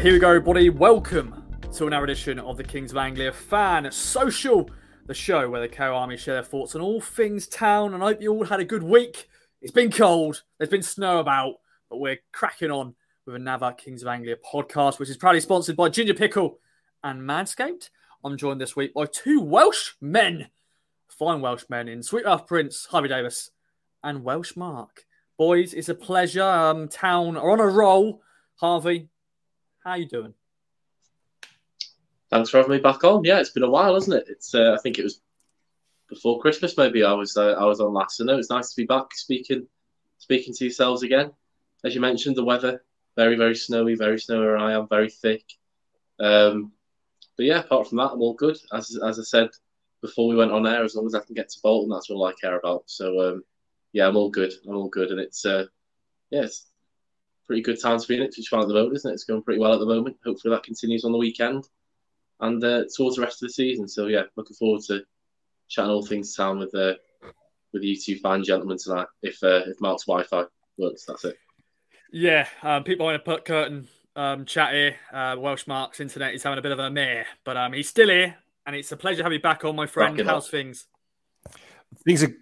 Here we go, everybody. Welcome to another edition of the Kings of Anglia Fan Social, the show where the KO Army share their thoughts on all things town. And I hope you all had a good week. It's been cold, there's been snow about, but we're cracking on with another Kings of Anglia podcast, which is proudly sponsored by Ginger Pickle and Manscaped. I'm joined this week by two Welsh men, fine Welsh men in Sweet Earth Prince, Harvey Davis, and Welsh Mark. Boys, it's a pleasure. Um, town are on a roll. Harvey, how you doing? Thanks for having me back on. Yeah, it's been a while, hasn't it? It's uh, I think it was before Christmas. Maybe I was uh, I was on last. So no, it's nice to be back speaking speaking to yourselves again. As you mentioned, the weather very very snowy, very snowy where I am, very thick. Um, but yeah, apart from that, I'm all good. As as I said before we went on air, as long as I can get to Bolton, that's all I care about. So um, yeah, I'm all good. I'm all good, and it's uh, yeah, pretty good time to be in Ipswich fan at the moment, isn't it? It's going pretty well at the moment. Hopefully that continues on the weekend and uh, towards the rest of the season. So yeah, looking forward to chatting all things town with uh, with you two fine gentlemen tonight. If uh, if Mark's Wi-Fi works, that's it. Yeah, um, people want to put curtain um, chat here. Uh, Welsh Mark's internet is having a bit of a mare, but um, he's still here, and it's a pleasure to have you back on, my friend. How's things? Things are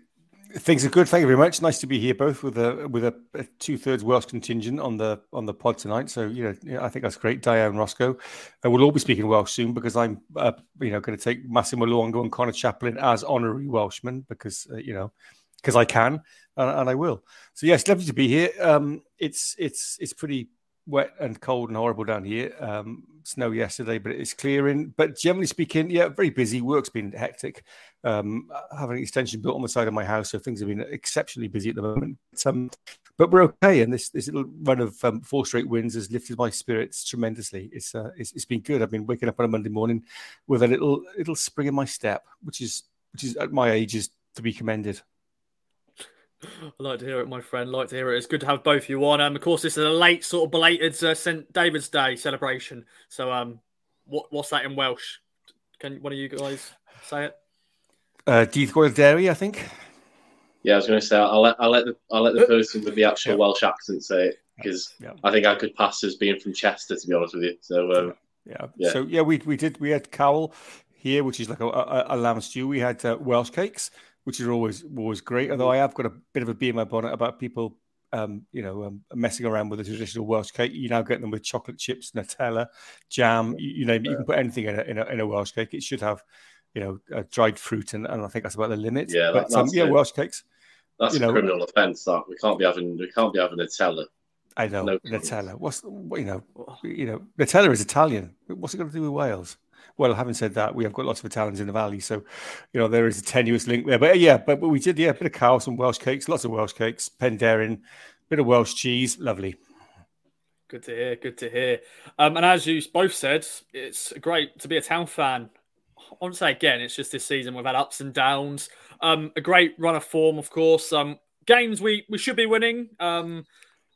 Things are good. Thank you very much. Nice to be here, both with a with a, a two thirds Welsh contingent on the on the pod tonight. So you know, I think that's great. Diane Roscoe, uh, we'll all be speaking Welsh soon because I'm uh, you know going to take Massimo Luongo and Conor Chaplin as honorary Welshmen because uh, you know because I can and, and, I will. So yes, lovely to be here. Um, it's it's it's pretty wet and cold and horrible down here. Um, snow yesterday, but it's clearing. But generally speaking, yeah, very busy. Work's been hectic. Um, I have an extension built on the side of my house, so things have been exceptionally busy at the moment. Um, but we're okay, and this this little run of um, four straight wins has lifted my spirits tremendously. It's, uh, it's it's been good. I've been waking up on a Monday morning with a little little spring in my step, which is which is at my age is to be commended. I like to hear it, my friend. I like to hear it. It's good to have both of you on. Um, of course, this is a late sort of belated uh, St David's Day celebration. So, um, what what's that in Welsh? Can one of you guys say it? Uh, Dydd Dairy, I think. Yeah, I was going to say I'll let I'll let the I'll let the person with the actual yeah. Welsh accent say it because yeah. I think I could pass as being from Chester, to be honest with you. So um, yeah. yeah. so yeah, we we did we had cawl here, which is like a, a, a lamb stew. We had uh, Welsh cakes which is always always great. Although I have got a bit of a bee in my bonnet about people, um, you know, um, messing around with the traditional Welsh cake. You now get them with chocolate chips, Nutella, jam. You, you know, you can put anything in a, in a, in a Welsh cake. It should have, you know, dried fruit, and, and I think that's about the limit. Yeah, but um, yeah, Welsh cakes. That's you a know, criminal offence. That we can't be having we can't be having Nutella. I know no Nutella. What's you know, you know, Nutella is Italian. What's it got to do with Wales? Well, having said that, we have got lots of Italians in the valley, so you know there is a tenuous link there. But yeah, but, but we did yeah, a bit of cawl, some Welsh cakes, lots of Welsh cakes, Penderyn, bit of Welsh cheese, lovely. Good to hear. Good to hear. Um, and as you both said, it's great to be a town fan. I want to say again, it's just this season we've had ups and downs. Um, a great run of form, of course. Um, games we we should be winning. Um,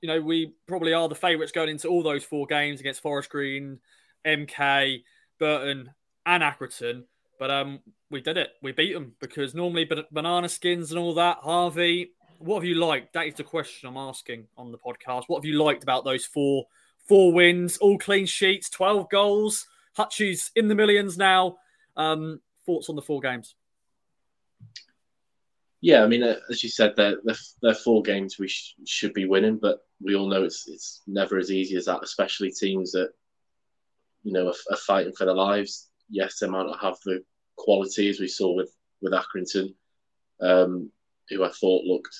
you know, we probably are the favourites going into all those four games against Forest Green, MK. Burton, and Accrington. But um, we did it. We beat them because normally banana skins and all that. Harvey, what have you liked? That is the question I'm asking on the podcast. What have you liked about those four four wins, all clean sheets, twelve goals? Hutchie's in the millions now. Um, thoughts on the four games? Yeah, I mean, uh, as you said, they're, they're, they're four games we sh- should be winning, but we all know it's it's never as easy as that, especially teams that you know, are, are fighting for their lives. Yes, they might not have the quality as we saw with with Accrington, um, who I thought looked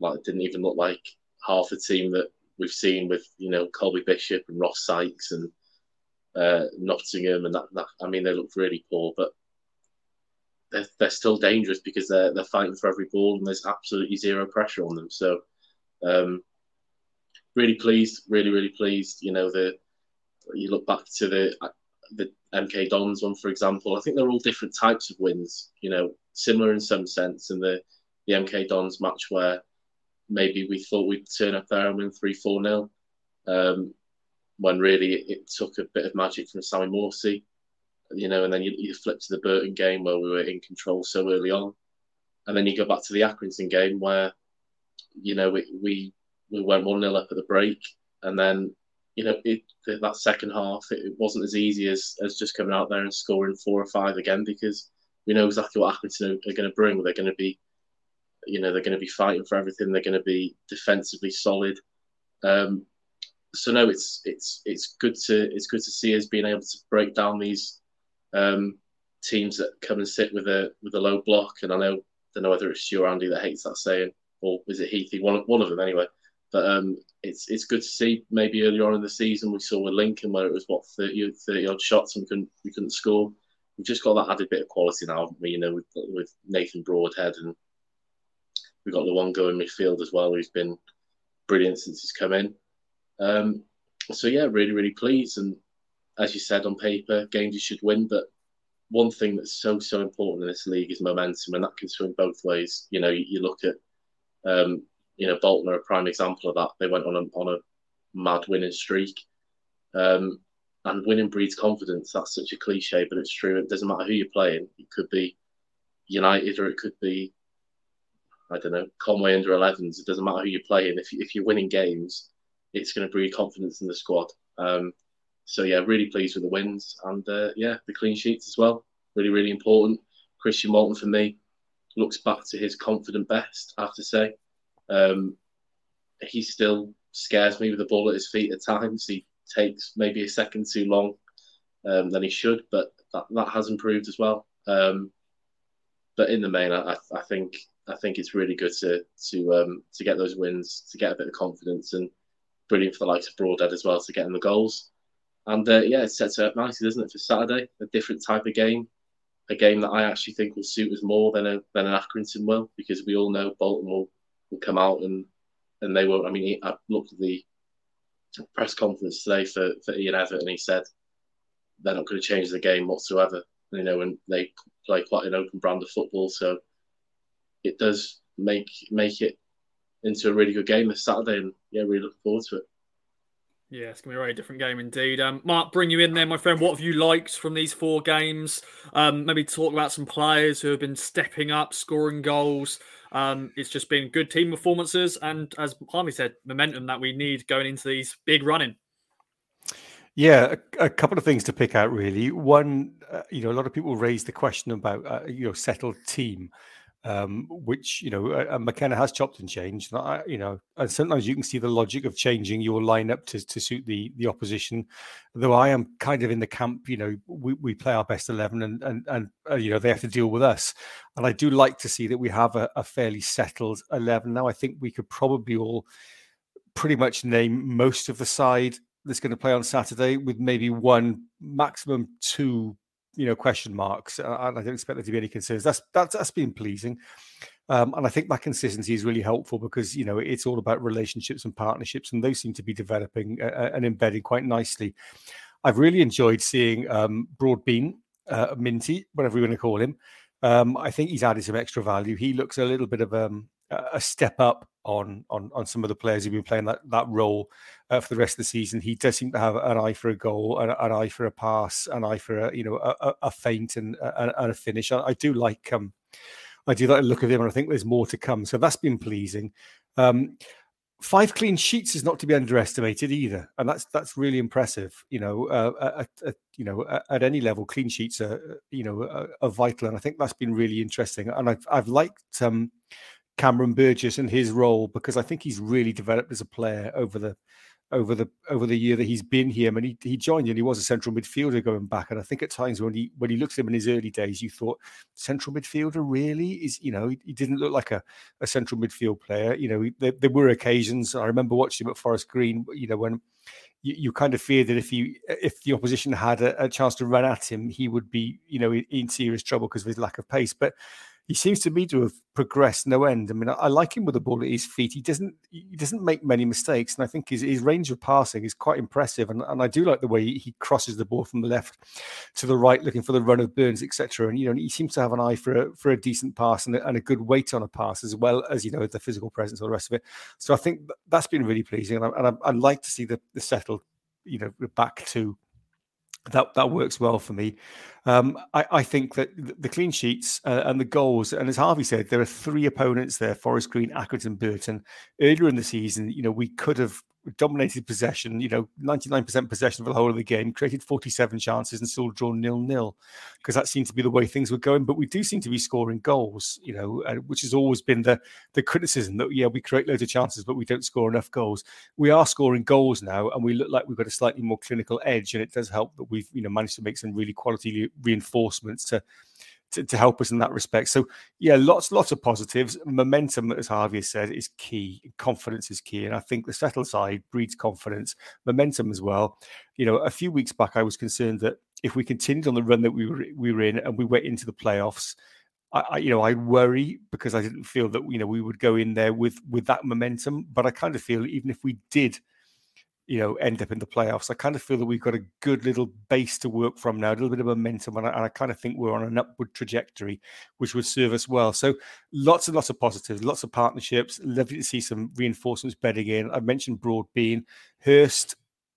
like didn't even look like half the team that we've seen with you know Colby Bishop and Ross Sykes and uh, Nottingham and that, that. I mean, they looked really poor, but they're, they're still dangerous because they're they're fighting for every ball and there's absolutely zero pressure on them. So, um, really pleased, really really pleased. You know the you look back to the the MK Dons one, for example. I think they're all different types of wins. You know, similar in some sense. And the the MK Dons match where maybe we thought we'd turn up there and win three four nil, um, when really it, it, took a bit of magic from Sammy Morsy. You know, and then you, you flip to the Burton game where we were in control so early on, and then you go back to the Accrington game where, you know, we we, we went one 0 up at the break, and then you know, it, that second half, it, wasn't as easy as, as just coming out there and scoring four or five again because we know exactly what Accrington are, are going to bring. They're going to be, you know, they're going to be fighting for everything. They're going to be defensively solid. Um, so no, it's it's it's good to it's good to see us being able to break down these um, teams that come and sit with a with a low block. And I know don't know whether it's Stu or Andy that hates that saying, or is it Heathy? One one of them anyway. But um, it's it's good to see. Maybe earlier on in the season we saw with Lincoln where it was what 30, 30 odd shots and we couldn't we couldn't score. We've just got that added bit of quality now. You know, with, with Nathan Broadhead and we've got Luongo in midfield as well, who's been brilliant since he's come in. Um, so yeah, really really pleased. And as you said on paper, games you should win. But one thing that's so so important in this league is momentum, and that can swing both ways. You know, you, you look at um, you know, Bolton are a prime example of that. They went on a on a mad winning streak, um, and winning breeds confidence. That's such a cliche, but it's true. It doesn't matter who you're playing. It could be United or it could be I don't know Conway under 11s. It doesn't matter who you're playing. If if you're winning games, it's going to breed confidence in the squad. Um, so yeah, really pleased with the wins and uh, yeah, the clean sheets as well. Really, really important. Christian Walton for me looks back to his confident best. I have to say. Um, he still scares me with the ball at his feet at times. He takes maybe a second too long um, than he should, but that, that has improved as well. Um, but in the main, I, I, think I think it's really good to to um, to get those wins, to get a bit of confidence, and brilliant for the likes of Broadhead as well to get in the goals. And uh, yeah, it sets up nicely, doesn't it, for Saturday? A different type of game, a game that I actually think will suit us more than a than an Accrington will, because we all know Bolton will will come out and and they won't. I mean, I looked at the press conference today for, for Ian Evatt, and he said they're not going to change the game whatsoever. You know, and they play quite an open brand of football, so it does make make it into a really good game this Saturday, and yeah, really looking forward to it. Yeah, it's going to be a very different game indeed. Um, Mark, bring you in there, my friend. What have you liked from these four games? Um, maybe talk about some players who have been stepping up, scoring goals. Um, it's just been good team performances, and as Harvey said, momentum that we need going into these big running. Yeah, a, a, couple of things to pick out really. One, uh, you know, a lot of people raise the question about uh, you know settled team um, which you know uh, McKenna has chopped and changed. And I, you know, and sometimes you can see the logic of changing your lineup to to suit the the opposition. Though I am kind of in the camp, you know, we, we play our best eleven, and and and uh, you know they have to deal with us. And I do like to see that we have a, a fairly settled eleven now. I think we could probably all pretty much name most of the side that's going to play on Saturday, with maybe one maximum two you know question marks, and I don't expect there to be any concerns. That's that's that's been pleasing, um, and I think that consistency is really helpful because you know it's all about relationships and partnerships, and those seem to be developing uh, uh and embedding quite nicely. I've really enjoyed seeing um, Broadbean, uh, Minty, whatever you want to call him. Um, I think he's added some extra value. He looks a little bit of um, a step up on on on some of the players who've been playing that that role uh, for the rest of the season. He does seem to have an eye for a goal, an, an eye for a pass, an eye for a you know a, a feint and, and, and a finish. I, I, do like um I do like the look of him, and I think there's more to come. So that's been pleasing. Um, five clean sheets is not to be underestimated either, and that's that's really impressive. You know, uh, at, at, you know at any level, clean sheets are you know are, are, vital, and I think that's been really interesting. And I've I've liked um, Cameron Burgess and his role because I think he's really developed as a player over the over the over the year that he's been here. I mean, he, he joined and he was a central midfielder going back. And I think at times when he when he looks at him in his early days, you thought central midfielder really is you know he, he didn't look like a, a central midfield player. You know, he, there, there, were occasions I remember watching him at Forest Green. You know when. You, you kind of feared that if he if the opposition had a, a chance to run at him, he would be, you know, in serious trouble because of his lack of pace. But he seems to me to have progressed no end. I mean, I, I, like him with the ball at his feet. He doesn't he doesn't make many mistakes, and I think his, his range of passing is quite impressive. And, and I do like the way he, crosses the ball from the left to the right, looking for the run of Burns, etc. And you know, he seems to have an eye for a for a decent pass and a, and a good weight on a pass as well as you know the physical presence, all the rest of it. So I think that's been really pleasing, and I, and I like to see the, the settled, you know, back to that that works well for me. Um, I, I, think that the clean sheets uh, and the goals, and as Harvey said, there are three opponents there: Forest Green, Accrington, Burton. Earlier in the season, you know, we could have dominated possession, you know, 99% possession for the whole of the game, created 47 chances and still drawn nil nil because that seemed to be the way things were going. But we do seem to be scoring goals, you know, uh, which has always been the, the criticism that, yeah, we create loads of chances, but we don't score enough goals. We are scoring goals now and we look like we've got a slightly more clinical edge. And it does help that we've, you know, managed to make some really quality reinforcements to to, to, help us in that respect. So yeah, lots lots of positives. Momentum, as Harvey said, is key. Confidence is key, and I think the settle side breeds confidence, momentum as well. You know, a few weeks back, I was concerned that if we continued on the run that we were we were in and we went into the playoffs. I, I, you know, I worry because I didn't feel that you know we would go in there with with that momentum. But I kind of feel even if we did you know, end up in the playoffs. I kind of feel that we've got a good little base to work from now, a little bit of momentum, and I, and I, kind of think we're on an upward trajectory, which would serve us well. So, lots and lots of positives, lots of partnerships. Lovely to see some reinforcements bedding in. I mentioned Broadbean, Hurst.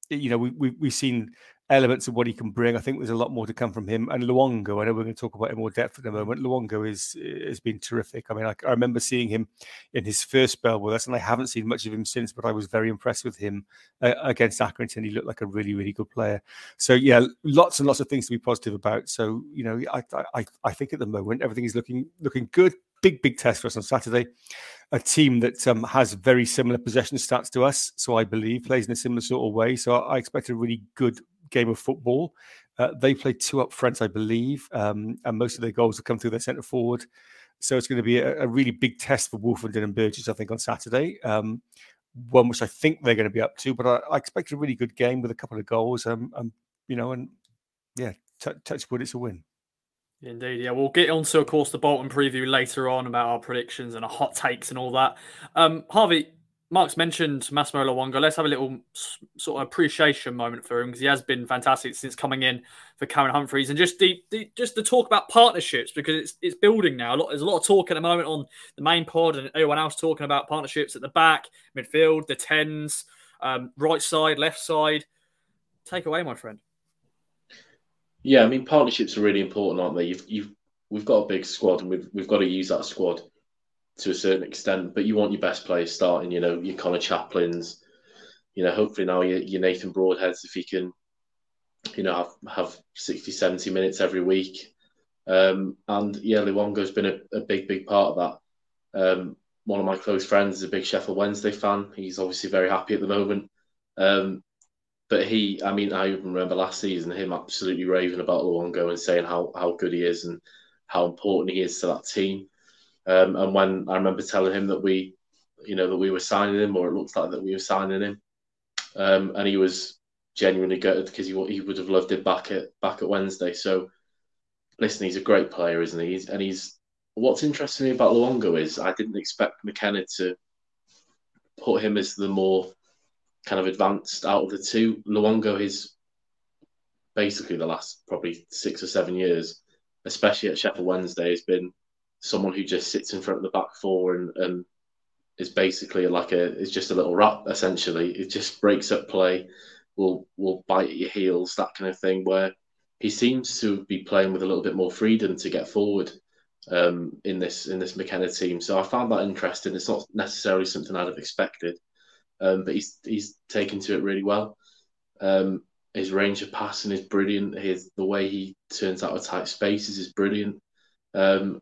You know, we, we we've seen elements of what he can bring. I think there's a lot more to come from him. And Luongo, I know we're going to talk about him more depth in a moment. Luongo is has been terrific. I mean, I, I, remember seeing him in his first spell with us, and I haven't seen much of him since. But I was very impressed with him uh, against Accrington. He looked like a really, really good player. So yeah, lots and lots of things to be positive about. So you know, I I, I think at the moment everything is looking looking good. Big big test for us on Saturday. A team that um, has very similar possession stats to us, so I believe plays in a similar sort of way. So I expect a really good game of football. Uh, they play two up front, I believe, um, and most of their goals have come through their centre forward. So it's going to be a, a, really big test for Woolfenden and Burgess, I think, on Saturday. Um, one which I think they're going to be up to, but I, I expect a really good game with a couple of goals. Um, um you know, and yeah, t- touch wood, it's a win. Indeed, yeah. We'll get onto, of course, the Bolton preview later on about our predictions and our hot takes and all that. Um, Harvey, Mark's mentioned Massimo Luongo. Let's have a little sort of appreciation moment for him because he has been fantastic since coming in for Cameron Humphreys, and just the, the, just the talk about partnerships because it's it's building now. A lot, there's a lot of talk at the moment on the main pod and everyone else talking about partnerships at the back, midfield, the tens, um, right side, left side. Take away, my friend. Yeah, I mean partnerships are really important, aren't they? You've you've we've got a big squad and we've we've got to use that squad to a certain extent, but you want your best players starting, you know, your Conor Chaplins, you know, hopefully now your, your Nathan Broadheads, if he can, you know, have, have 60, 70 minutes every week. Um, and yeah, Luongo's been a, a big, big part of that. Um, one of my close friends is a big Sheffield Wednesday fan. He's obviously very happy at the moment. Um, but he, I mean, I even remember last season him absolutely raving about Luongo and saying how, how good he is and how important he is to that team. Um, and when I remember telling him that we, you know, that we were signing him, or it looks like that we were signing him, um, and he was genuinely gutted because he he would have loved it back at back at Wednesday. So, listen, he's a great player, isn't he? He's, and he's what's interesting me about Luongo is I didn't expect McKenna to put him as the more kind of advanced out of the two. Luongo is basically the last probably six or seven years, especially at Sheffield Wednesday, has been someone who just sits in front of the back four and, and is basically like a is just a little rat essentially. It just breaks up play, will will bite at your heels, that kind of thing. Where he seems to be playing with a little bit more freedom to get forward um, in this in this McKenna team. So I found that interesting. It's not necessarily something I'd have expected, um, but he's he's taken to it really well. Um, his range of passing is brilliant. His the way he turns out of tight spaces is brilliant. Um,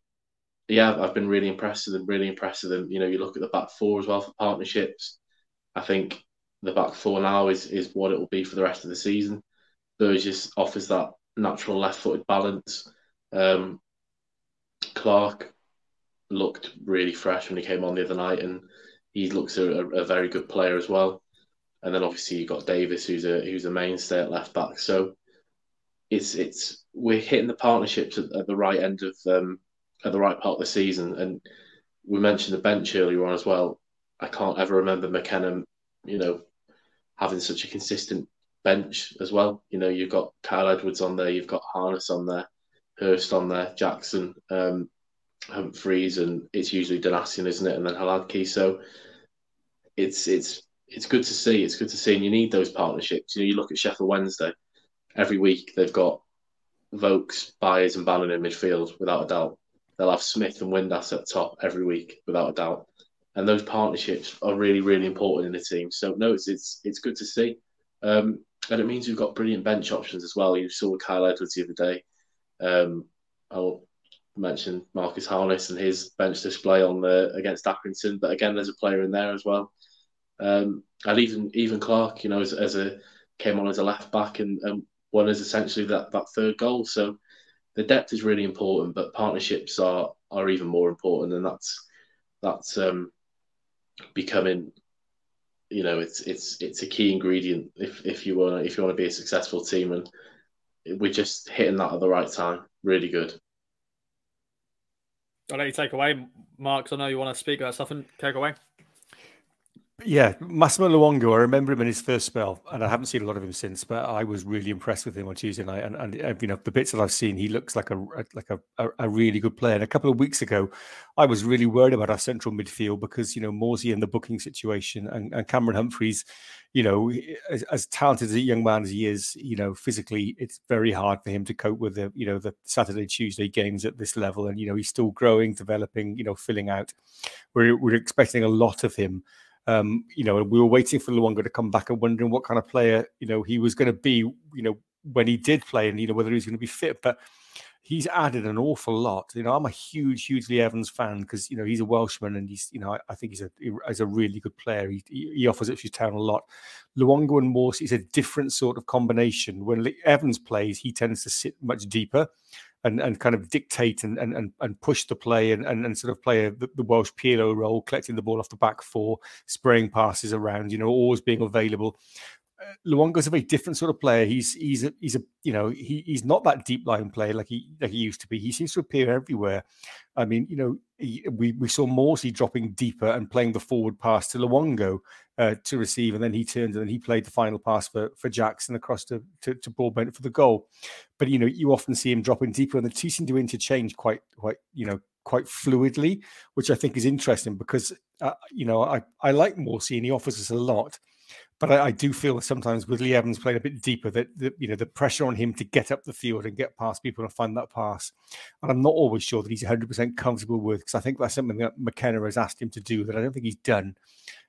yeah, I've been really impressed with them. Really impressed with them. You know, you look at the back four as well for partnerships. I think the back four now is is what it will be for the rest of the season. Burgess offers that natural left-footed balance. Um, Clark looked really fresh when he came on the other night, and he looks a, a, very good player as well. And then obviously you've got Davis, who's a who's a mainstay at left back. So it's it's we're hitting the partnerships at, at the right end of um, at the right part of the season. And we mentioned the bench earlier on as well. I can't ever remember McKenna, you know, having such a consistent bench as well. You know, you've got Kyle Edwards on there, you've got Harness on there, Hurst on there, Jackson, um, Humphreys, and it's usually Donacien, isn't it? And then Hladky. So it's it's it's good to see. It's good to see, and you need those partnerships. You know, you look at Sheffield Wednesday. Every week they've got Vaulks, Byers, and Bannan in midfield, without a doubt they'll have Smith and Windass at top every week without a doubt. and those partnerships are really really important in the team. So no, it's it's it's good to see, um, and it means we've got brilliant bench options as well. You saw Kyle Edwards the other day. Um, I'll mention Marcus Harness and his bench display on the against Accrington, but again, there's a player in there as well. Um, and even even Clark, you know, as, as a came on as a left back and, and as essentially that that third goal. So the depth is really important, but partnerships are are even more important, and that's that's um, becoming, you know, it's it's it's a key ingredient if if you want if you want to be a successful team, and we're just hitting that at the right time. Really good. I'll let you take away, Mark. I know you want to speak about something. Take away. Yeah, Massimo Luongo. I remember him in his first spell, and I haven't seen a lot of him since. But I was really impressed with him on Tuesday night, and, and uh, you know the bits that I've seen, he looks like a like a, a, really good player. And a couple of weeks ago, I was really worried about our central midfield because you know Morsy and the booking situation, and, and Cameron Humphreys, you know, as, as, talented as a young man as he is, you know, physically it's very hard for him to cope with the you know the Saturday Tuesday games at this level, and you know he's still growing, developing, you know, filling out. We're we're expecting a lot of him um, you know, we were waiting for Luongo to come back and wondering what kind of player, you know, he was going to be, you know, when he did play and, you know, whether he's going to be fit. But he's added an awful lot. You know, I'm a huge, hugely Evans fan because, you know, he's a Welshman and he's, you know, I, I think he's a he's a really good player. He, he offers Ipswich Town a lot. Luongo and Morse is a different sort of combination. When Evans plays, he tends to sit much deeper and, and kind of dictate and, and, and push the play and, and, and sort of play a, the, the Welsh Pirlo role, collecting the ball off the back four, spraying passes around, you know, always being available. Luongo's a very different sort of player. He's he's a, he's a you know he, he's not that deep line player like he like he used to be. He seems to appear everywhere. I mean, you know, he, we we saw Morsy dropping deeper and playing the forward pass to Luongo uh, to receive, and then he turned and then he played the final pass for for Jackson across to to, to Broadbent for the goal. But you know, you often see him dropping deeper, and the two seem to interchange quite quite you know quite fluidly, which I think is interesting because uh, you know I I like Morsy and he offers us a lot but I, I, do feel that sometimes with Lee Evans playing a bit deeper, that, that, you know the pressure on him to get up the field and get past people and find that pass, and I'm not always sure that he's 100 percent comfortable with because I think that's something that McKenna has asked him to do that I don't think he's done.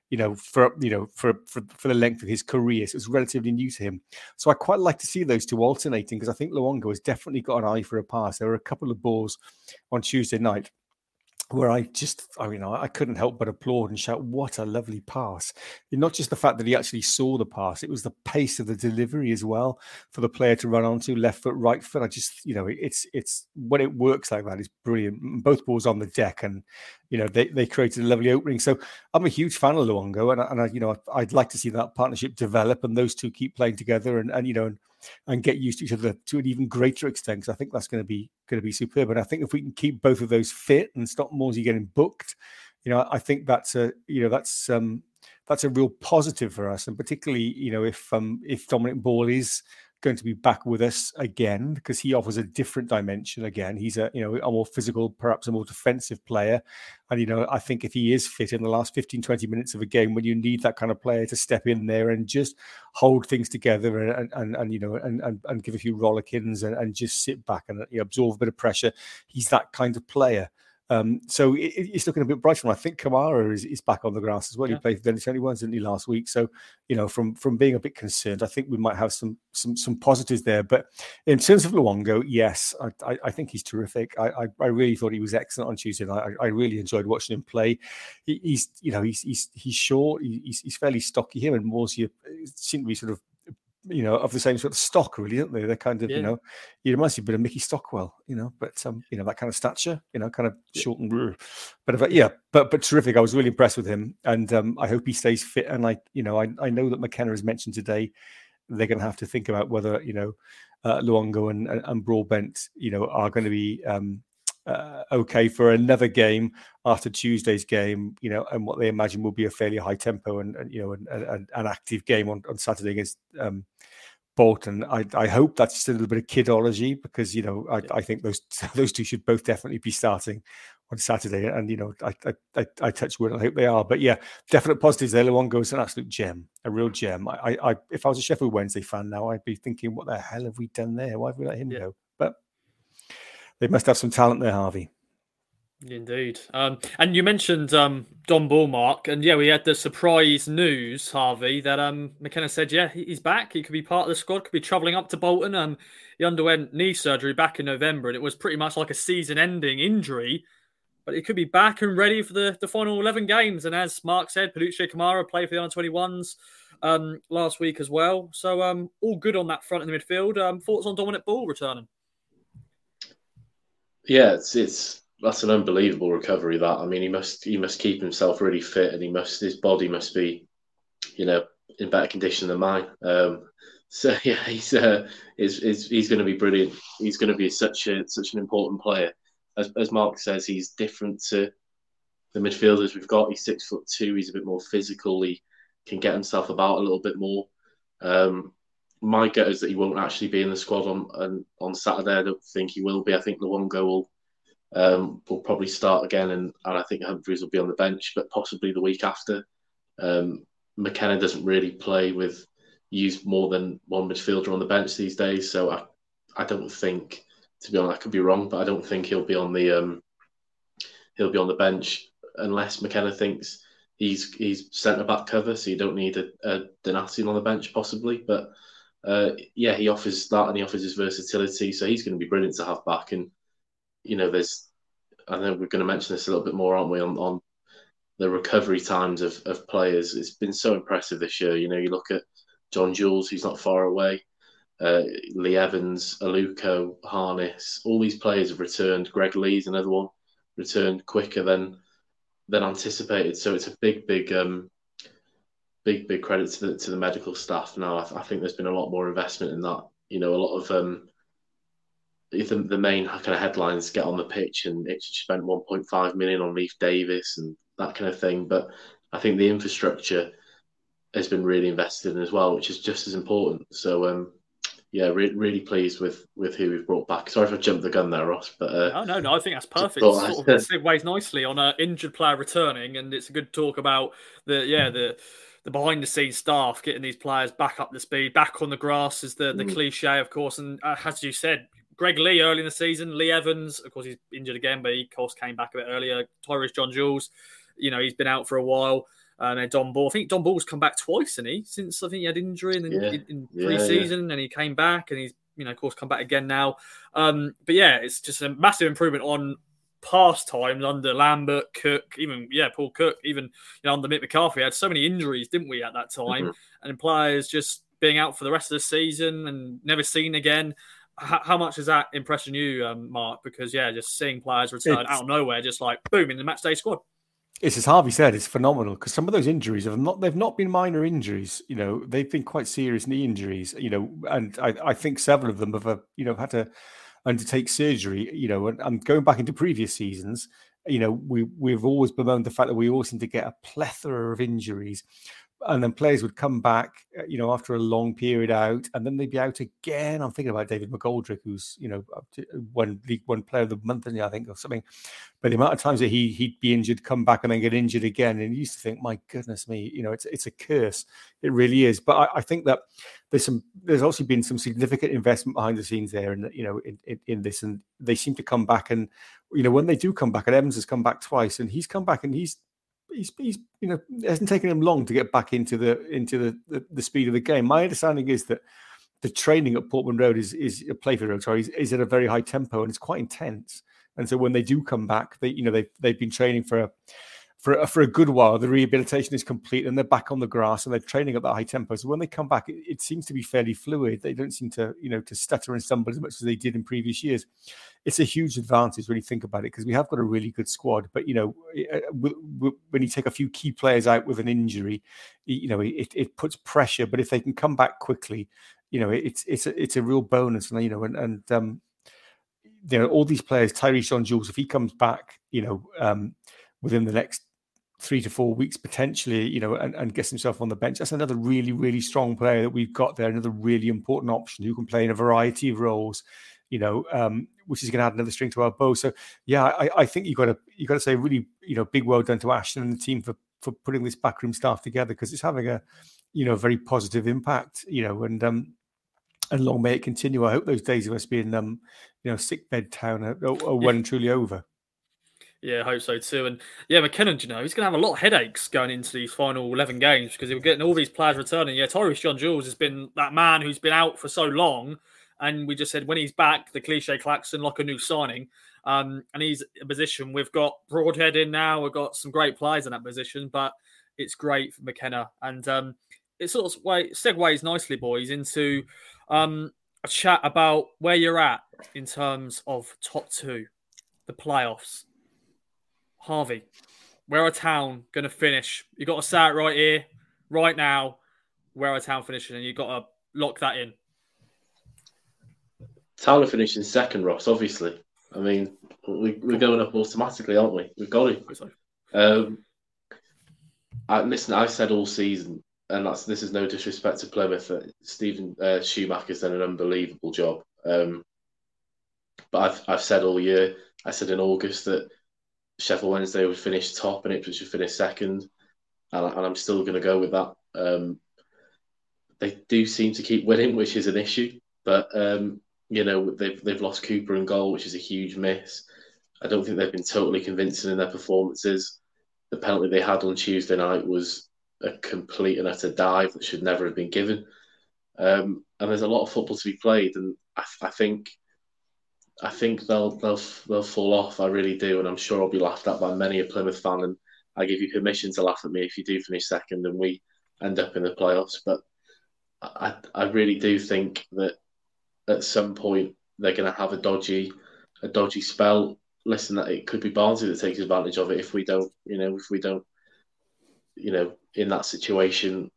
You know, for you know, for for, for the length of his career, so it's relatively new to him. So I quite like to see those two alternating because I think Luongo has definitely got an eye for a pass. There were a couple of balls on Tuesday night where I just, I mean, I couldn't help but applaud and shout, "What a lovely pass!" And not just the fact that he actually saw the pass; it was the pace of the delivery as well for the player to run onto left foot, right foot. I just, you know, it's it's when it works like that, it's brilliant. Both balls on the deck, and you know, they, they created a lovely opening. So I'm a huge fan of Luongo, and, and I, you know, I'd like to see that partnership develop and those two keep playing together, and and you know. And, and get used to each other to an even greater extent. Because I think that's going to be going to be superb. And I think if we can keep both of those fit and stop Morsy getting booked, you know, I think that's a you know that's um that's a real positive for us. And particularly, you know, if um if Dominic Ball is going to be back with us again because he offers a different dimension again. He's a you know a more physical, perhaps a more defensive player. And you know, I think if he is fit in the last 15, 20 minutes of a game when you need that kind of player to step in there and just hold things together and and, and you know and, and, and give a few rollickins and, and just sit back and you know, absorb a bit of pressure, he's that kind of player. Um, so it, it's looking a bit brighter. I think Camará is, is back on the grass as well. Yeah. He played for Dennis only once, didn't he, last week? So, you know, from from being a bit concerned, I think we might have some some some positives there. But in terms of Luongo, yes, I, I, I think he's terrific. I, I, I really thought he was excellent on Tuesday night. I, I really enjoyed watching him play. He, he's you know he's he's he's short. He's, he's fairly stocky. Him and Morsy uh, seem to be sort of you know, of the same sort of stock, really, aren't they? They're kind of, yeah. you know, you reminds me a bit of Mickey Stockwell, you know, but um, you know, that kind of stature, you know, kind of short and but but yeah, but but terrific. I was really impressed with him, and um, I hope he stays fit. And I, you know, I I know that McKenna has mentioned today they're going to have to think about whether you know uh, Luongo and, and, and Broadbent, you know, are going to be um, uh, okay for another game after Tuesday's game, you know, and what they imagine will be a fairly high tempo and, and you know, an, an, an, active game on, on Saturday against um, Bolton. I, I hope that's just a little bit of kidology because you know I, I think those those two should both definitely be starting on Saturday. And you know I I, I touch wood. I hope they are. But yeah, definite positives there. Luongo is an absolute gem, a real gem. I, I if I was a Sheffield Wednesday fan now, I'd be thinking, what the hell have we done there? Why have we let him yeah. go? They must have some talent there, Harvey. Indeed. Um, and you mentioned um, Dom Ball, and yeah, we had the surprise news, Harvey, that um, McKenna said, yeah, he's back. He could be part of the squad, could be travelling up to Bolton. Um, he underwent knee surgery back in November, and it was pretty much like a season-ending injury. But he could be back and ready for the, the final 11 games. And as Mark said, Panutche Camará played for the under 21s um, last week as well. So um, all good on that front in the midfield. Um, thoughts on Dominic Ball returning? Yeah, it's it's that's an unbelievable recovery. That I mean, he must he must keep himself really fit, and he must his body must be, you know, in better condition than mine. Um, so yeah, he's uh, he's, he's, he's going to be brilliant. He's going to be such a such an important player. As, as Mark says, he's different to the midfielders we've got. He's six foot two. He's a bit more physical. He can get himself about a little bit more. Um, my gut is that he won't actually be in the squad on on, on Saturday. I don't think he will be. I think the one goal will um, will probably start again, and, and I think Humphreys will be on the bench, but possibly the week after. Um, McKenna doesn't really play with use more than one midfielder on the bench these days, so I I don't think to be honest, I could be wrong, but I don't think he'll be on the um, he'll be on the bench unless McKenna thinks he's he's centre back cover, so you don't need a, a Donacien on the bench possibly. But uh, yeah, he offers that and he offers his versatility, so he's going to be brilliant to have back. And you know, there's I know we're going to mention this a little bit more, aren't we, on, on the recovery times of, of players. It's been so impressive this year. You know, you look at John Jules, who's not far away, uh, Lee Evans, Aluko, Harness, all these players have returned. Greg Leigh's another one, returned quicker than than anticipated. So it's a big, big, um, big, big credit to the to the medical staff. Now I, th- I think there's been a lot more investment in that. You know, a lot of um, the, the main kind of headlines get on the pitch, and it spent 1.5 million on Leif Davis and that kind of thing. But I think the infrastructure has been really invested in as well, which is just as important. So um, yeah, re- really pleased with with who we've brought back. Sorry if I jumped the gun there, Ross. But uh, no, no, no. I think that's perfect. It sort of segues nicely on an injured player returning, and it's a good talk about the yeah the the behind the scenes staff getting these players back up the speed, back on the grass is the the mm. cliche, of course. And uh, as you said, Greg Leigh early in the season, Lee Evans, of course, he's injured again, but he of course came back a bit earlier. Tyreece John Jules, you know, he's been out for a while. And then Dom Ball, I think Dom Ball's come back twice, and he since I think he had injury in, yeah. in, in pre-season, yeah. and he came back, and he's you know of course come back again now. Um, but yeah, it's just a massive improvement on past times under Lambert, Cook, even yeah Paul Cook, even you know under Mick McCarthy. Had so many injuries, didn't we, at that time? Mm-hmm. And players just being out for the rest of the season and never seen again. How, how much is that impressing you, um, Mark? Because yeah, just seeing players return it's... out of nowhere, just like boom in the match day squad it's as Harvey said, it's phenomenal because some of those injuries have not they've not been minor injuries. You know, they've been quite serious knee injuries. You know, and I, I think several of them have uh, you know had to undertake surgery. You know, and, and going back into previous seasons, you know, we we've always bemoaned the fact that we always seem to get a plethora of injuries and then players would come back, uh, you know, after a long period out, and then they'd be out again. I'm thinking about David McGoldrick, who's you know uh, won League One Player of the Month, and I think, or something. But the amount of times that he he'd be injured, come back, and then get injured again, and you used to think, my goodness me, you know, it's it's a curse. It really is. But I, I think that there's some there's also been some significant investment behind the scenes there, and you know, in, in, in this, and they seem to come back, and you know, when they do come back, and Evans has come back twice, and he's come back, and he's he's, he's you know it hasn't taken him long to get back into the into the, the, the speed of the game. My understanding is that the training at Portman Road is is a Playford Road, sorry, is, is, at a very high tempo and it's quite intense. And so when they do come back, they you know they've they've been training for a for for a good while. The rehabilitation is complete, and they're back on the grass, and they're training at that high tempo. So when they come back, it, it, seems to be fairly fluid. They don't seem to, you know, to stutter and stumble as much as they did in previous years. It's a huge advantage when you think about it because we have got a really good squad. But you know, when you take a few key players out with an injury, you know, it, it puts pressure. But if they can come back quickly, you know, it's it's a, it's a real bonus. And you know, and and um, you know, all these players, Tyreece John Jules, if he comes back, you know, um, within the next three to four weeks potentially, you know, and, and gets himself on the bench. That's another really, really strong player that we've got there. Another really important option who can play in a variety of roles, you know, um, which is going to add another string to our bow. So yeah, I, I think you've got to you got to say really, you know, big well done to Ashton and the team for for putting this backroom staff together because it's having a, you know, very positive impact, you know, and um, and long may it continue. I hope those days of us being um, you know, sick bed town are, are well and truly over. Yeah, I hope so too. And yeah, McKenna, do you know, he's going to have a lot of headaches going into these final 11 games because we're getting all these players returning. Yeah, Tyreece John-Jules has been that man who's been out for so long. And we just said when he's back, the cliche klaxon like a new signing. Um, and he's a position we've got Broadhead in now. We've got some great players in that position, but it's great for McKenna. And um, it sort of segues nicely, boys, into um, a chat about where you're at in terms of top two, the playoffs. Harvey, where are town going to finish? You got to say it right here, right now. Where are town finishing, and you got to lock that in. Town are finishing second, Ross. Obviously, I mean we, we're going up automatically, aren't we? We've got it. Um, I, listen, I said all season and that's this is no disrespect to Plymouth. Steven uh, Schumacher's done an unbelievable job. Um, but I've I've said all year. I said in August that Sheffield Wednesday would finish top and Ipswich would finish second, and, and I'm still going to go with that. Um, they do seem to keep winning, which is an issue. But um, you know they've they've lost Cooper and goal, which is a huge miss. I don't think they've been totally convincing in their performances. The penalty they had on Tuesday night was a complete and utter dive that should never have been given. Um, and there's a lot of football to be played, and I, I, think, I think they'll they'll they'll fall off. I really do, and I'm sure I'll be laughed at by many a Plymouth fan. And I give you permission to laugh at me if you do finish second and we end up in the playoffs. But I I really do think that at some point they're going to have a dodgy a dodgy spell. Listen, that it could be Barnsley that takes advantage of it if we don't, you know, if we don't you know, in that situation,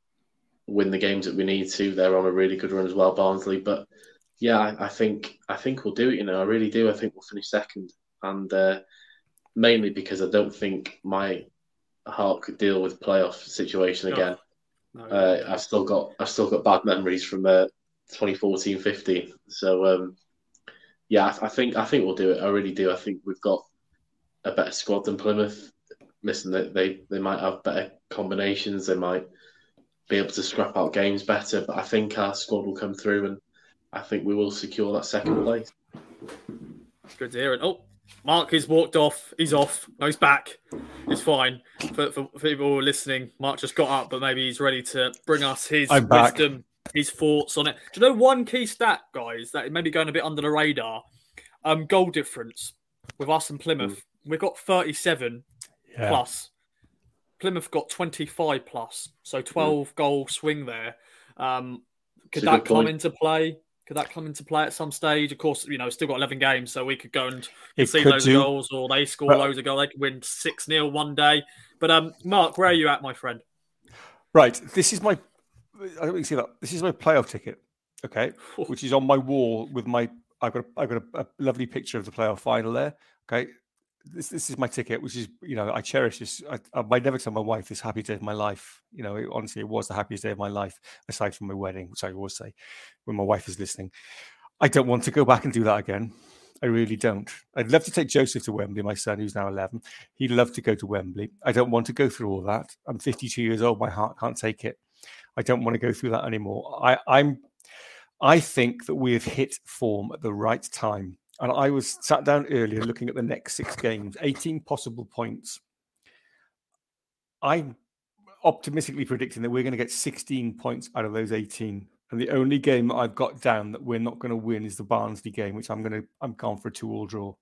win the games that we need to. They're on a really good run as well, Barnsley. But yeah, I, I think I think we'll do it. You know, I really do. I think we'll finish second, and uh, mainly because I don't think my heart could deal with playoff situation no. again. No, uh, I've still got I've still got bad memories from uh, 2014-15. So um, yeah, I, I, think I think we'll do it. I really do. I think we've got a better squad than Plymouth listen, they, they, they might have better combinations. They might be able to scrap out games better. But I think our squad will come through, and I think we will secure that second place. Good to hear it. Oh, Mark has walked off. He's off. No, he's back. It's fine. For, for, people who are listening, Mark just got up, but maybe he's ready to bring us his I'm wisdom, back. his thoughts on it. Do you know one key stat, guys, that may be going a bit under the radar? Um, goal difference with us and Plymouth. Mm. We've got 37 yeah. plus. Plymouth got 25 plus, so 12 mm. goal swing there. Um, could that come point. into play? Could that come into play at some stage? Of course, you know, still got 11 games, so we could go and see those do. goals, or they score but, loads of goals. They could win 6 0 one day. But, um, Mark, where are you at, my friend? Right. This is my, I don't see that. This is my playoff ticket, okay, which is on my wall with my, I've got, a, I've got a, a lovely picture of the playoff final there. Okay this this is my ticket, which is you know I cherish this. I, I never tell my wife this happy day of my life. You know, it, honestly, it was the happiest day of my life, aside from my wedding, which I always say when my wife is listening. I don't want to go back and do that again. I really don't. I'd love to take Joseph to Wembley, my son, who's now 11. He'd love to go to Wembley. I don't want to go through all that. I'm 52 years old. My heart can't take it. I don't want to go through that anymore. I, I'm. I think that we have hit form at the right time and I was sat down earlier looking at the next six games, 18 possible points. I'm optimistically predicting that we're going to get 16 points out of those 18. And the only game I've got down that we're not going to win is the Barnsley game, which I'm going to I'm gone for a two-all draw.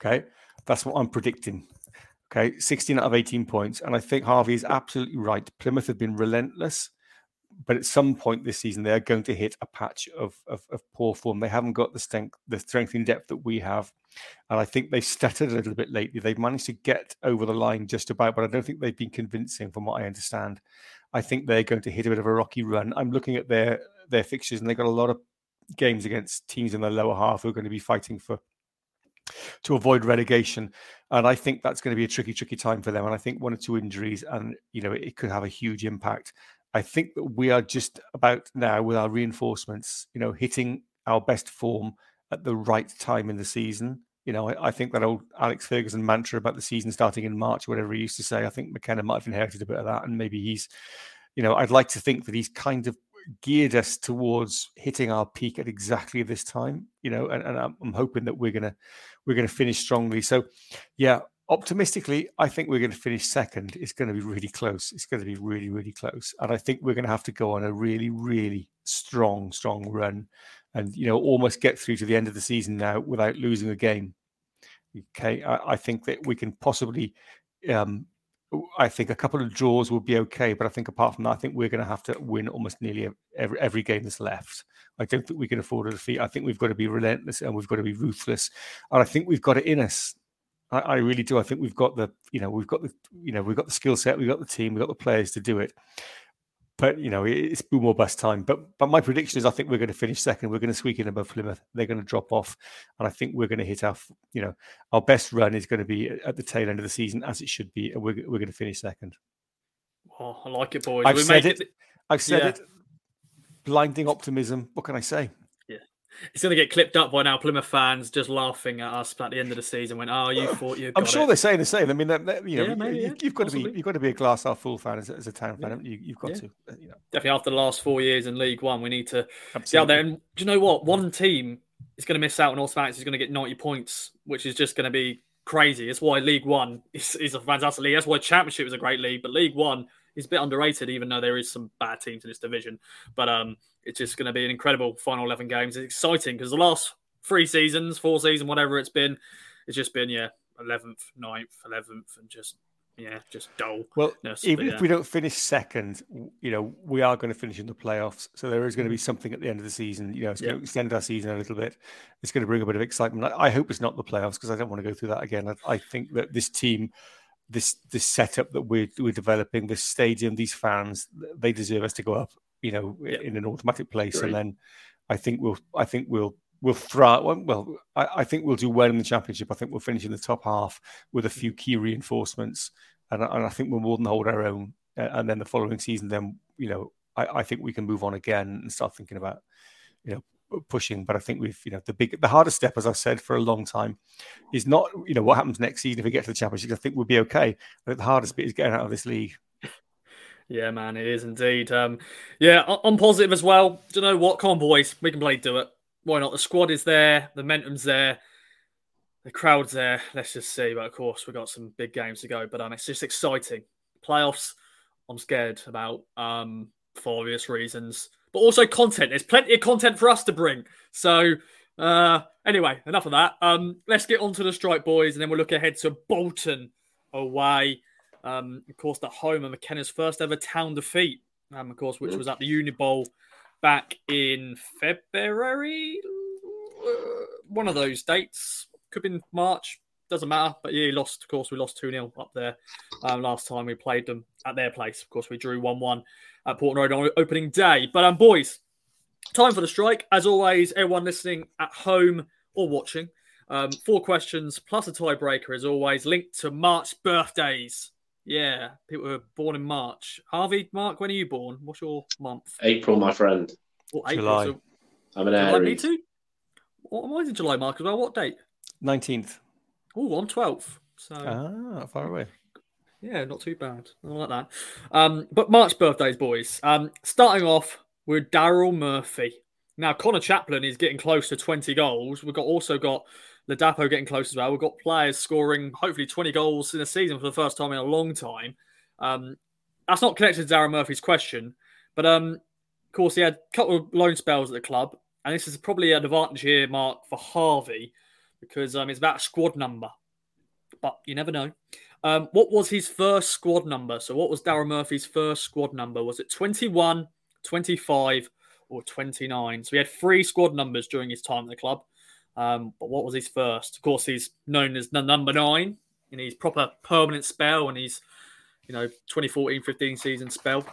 Okay, that's what I'm predicting. Okay, 16 out of 18 points, and I think Harvey is absolutely right. Plymouth have been relentless but at some point this season they're going to hit a patch of, of, of, poor form. They haven't got the strength, the strength in depth that we have, and I think they've stuttered a little bit lately. They've managed to get over the line just about, but I don't think they've been convincing, from what I understand. I think they're going to hit a bit of a rocky run. I'm looking at their their fixtures, and they've got a lot of games against teams in the lower half who are going to be fighting for to avoid relegation. And I think that's going to be a tricky, tricky time for them. And I think one or two injuries, and you know, it could have a huge impact. I think that we are just about now with our reinforcements, you know, hitting our best form at the right time in the season. You know, I, I, think that old Alex Ferguson mantra about the season starting in March, whatever he used to say, I think McKenna might have inherited a bit of that. And maybe he's, you know, I'd like to think that he's kind of geared us towards hitting our peak at exactly this time, you know, and, and I'm, I'm hoping that we're gonna we're gonna finish strongly. So yeah, optimistically, I think we're going to finish second. It's going to be really close. It's going to be really, really close. And I think we're going to have to go on a really, really strong, strong run and, you know, almost get through to the end of the season now without losing a game. Okay. I, I think that we can possibly, um, I think a couple of draws will be okay. But I think apart from that, I think we're going to have to win almost nearly every, every game that's left. I don't think we can afford a defeat. I think we've got to be relentless and we've got to be ruthless. And I think we've got it in us I, I really do. I think we've got the, you know, we've got the, you know, we've got the skill set, we've got the team, we've got the players to do it. But you know, it's boom or bust time. But but my prediction is, I think we're going to finish second. We're going to squeak in above Plymouth. They're going to drop off, and I think we're going to hit our, you know, our best run is going to be at the tail end of the season, as it should be, and we're we're going to finish second. Oh, I like it, boys. I've we said it. I've said yeah. it. Blinding optimism. What can I say? It's going to get clipped up by now. Plymouth fans just laughing at us at the end of the season when, oh, you thought you. I'm sure it. they're saying the same. I mean, they're, they're, you know, yeah, maybe, you, have got to be you've got to be a glass half full fan as, as a town fan. You, have got yeah. to. Uh, you know. Definitely after the last four years in League One, we need to Absolutely. out there. And do you know what? One team is going to miss out, and automatically is going to get 90 points, which is just going to be crazy. It's why League One is, is a fantastic league. That's why Championship is a great league, but League One is a bit underrated, even though there is some bad teams in this division. But um, it's just going to be an incredible final 11 games. It's exciting because the last three seasons, four seasons, whatever it's been, it's just been, yeah, 11th, 9th, 11th, and just, yeah, just dull. Well, even yeah. if we don't finish second, you know, we are going to finish in the playoffs. So there is going to be mm. something at the end of the season. You know, it's going to extend our season a little bit. It's going to bring a bit of excitement. I, I hope it's not the playoffs because I don't want to go through that again. I, I think that this team this this setup that we're we're developing, this stadium, these fans, they deserve us to go up, you know, yeah. in an automatic place. Great. And then I think we'll I think we'll we'll thrive. Well, I, I, think we'll do well in the championship. I think we'll finish in the top half with a mm-hmm. few key reinforcements, and, and I think we'll more than hold our own. And then the following season, then you know, I, I think we can move on again and start thinking about, you know, pushing. But I think we've, you know, the big, the hardest step, as I've said for a long time, is not, you know, what happens next season if we get to the championship. I think we'll be okay. But the hardest bit is getting out of this league. Yeah, man, it is indeed. Um, yeah, I'm positive as well. Do you know what? Come on, boys, we can play do it. Why not? The squad is there, the momentum's there, the crowd's there. Let's just see. But of course, we've got some big games to go. But um, it's just exciting. Playoffs, I'm scared about um, for obvious reasons but also content. There's plenty of content for us to bring. So, uh, anyway, enough of that. Um, let's get on to the strike, boys, and then we'll look ahead to Bolton away. Um, of course, the home of McKenna's first ever town defeat, um, of course, which was at the Uni Bowl back in February. Uh, one of those dates could be in March, doesn't matter. But yeah, he lost. Of course, we lost 2 0 up there um, last time we played them at their place. Of course, we drew 1 1 at Port Road on opening day. But, um, boys, time for the strike. As always, everyone listening at home or watching, um, four questions plus a tiebreaker, as always, linked to March birthdays. Yeah, people were born in March. Harvey, Mark, when are you born? What's your month? April, my friend. What, April, July. So, I'm an July, Aries. Me too. What, am I in July, Mark, as well? What date? 19th. Oh, I'm 12th. So ah, far away. Yeah, not too bad. I like that. Um, but March birthdays, boys. Um, starting off with Daryl Murphy. Now Conor Chaplin is getting close to 20 goals. We've got also got Ladapo getting close as well. We've got players scoring hopefully 20 goals in a season for the first time in a long time. Um, that's not connected to Daryl Murphy's question, but um, of course he had a couple of loan spells at the club, and this is probably an advantage here, Mark, for Harvey because um, it's about squad number, but you never know. Um, what was his first squad number? So, what was Daryl Murphy's first squad number? Was it 21, 25, or 29? So, he had three squad numbers during his time at the club. Um, but what was his first? Of course, he's known as the number nine in his proper permanent spell and his, you know, 2014 15 season spell.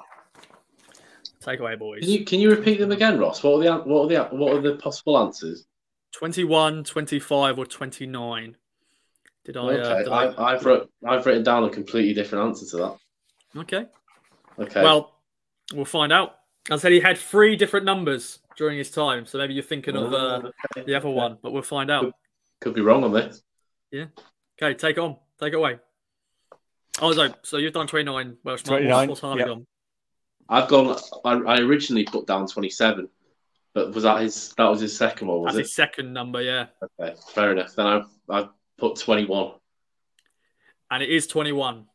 Take away, boys. Can you, can you repeat them again, Ross? What are the what are the what are the possible answers? 21, 25, or 29. Did I? Uh, okay, uh, did I, have wrote, I've written down a completely different answer to that. Okay. Okay. Well, we'll find out. I said he had three different numbers during his time, so maybe you're thinking of uh, oh, okay. the other one, but we'll find out. Could, could, be wrong on this. Yeah. Okay, take on. Take it away. Oh, so, so you've done 29 Welsh 29, what's, what's yep. gone? I've gone. I, I originally put down 27. But was that his? That was his second one. Was That's it? his second number, yeah. Okay, fair enough. Then I I put twenty one. and it is 21.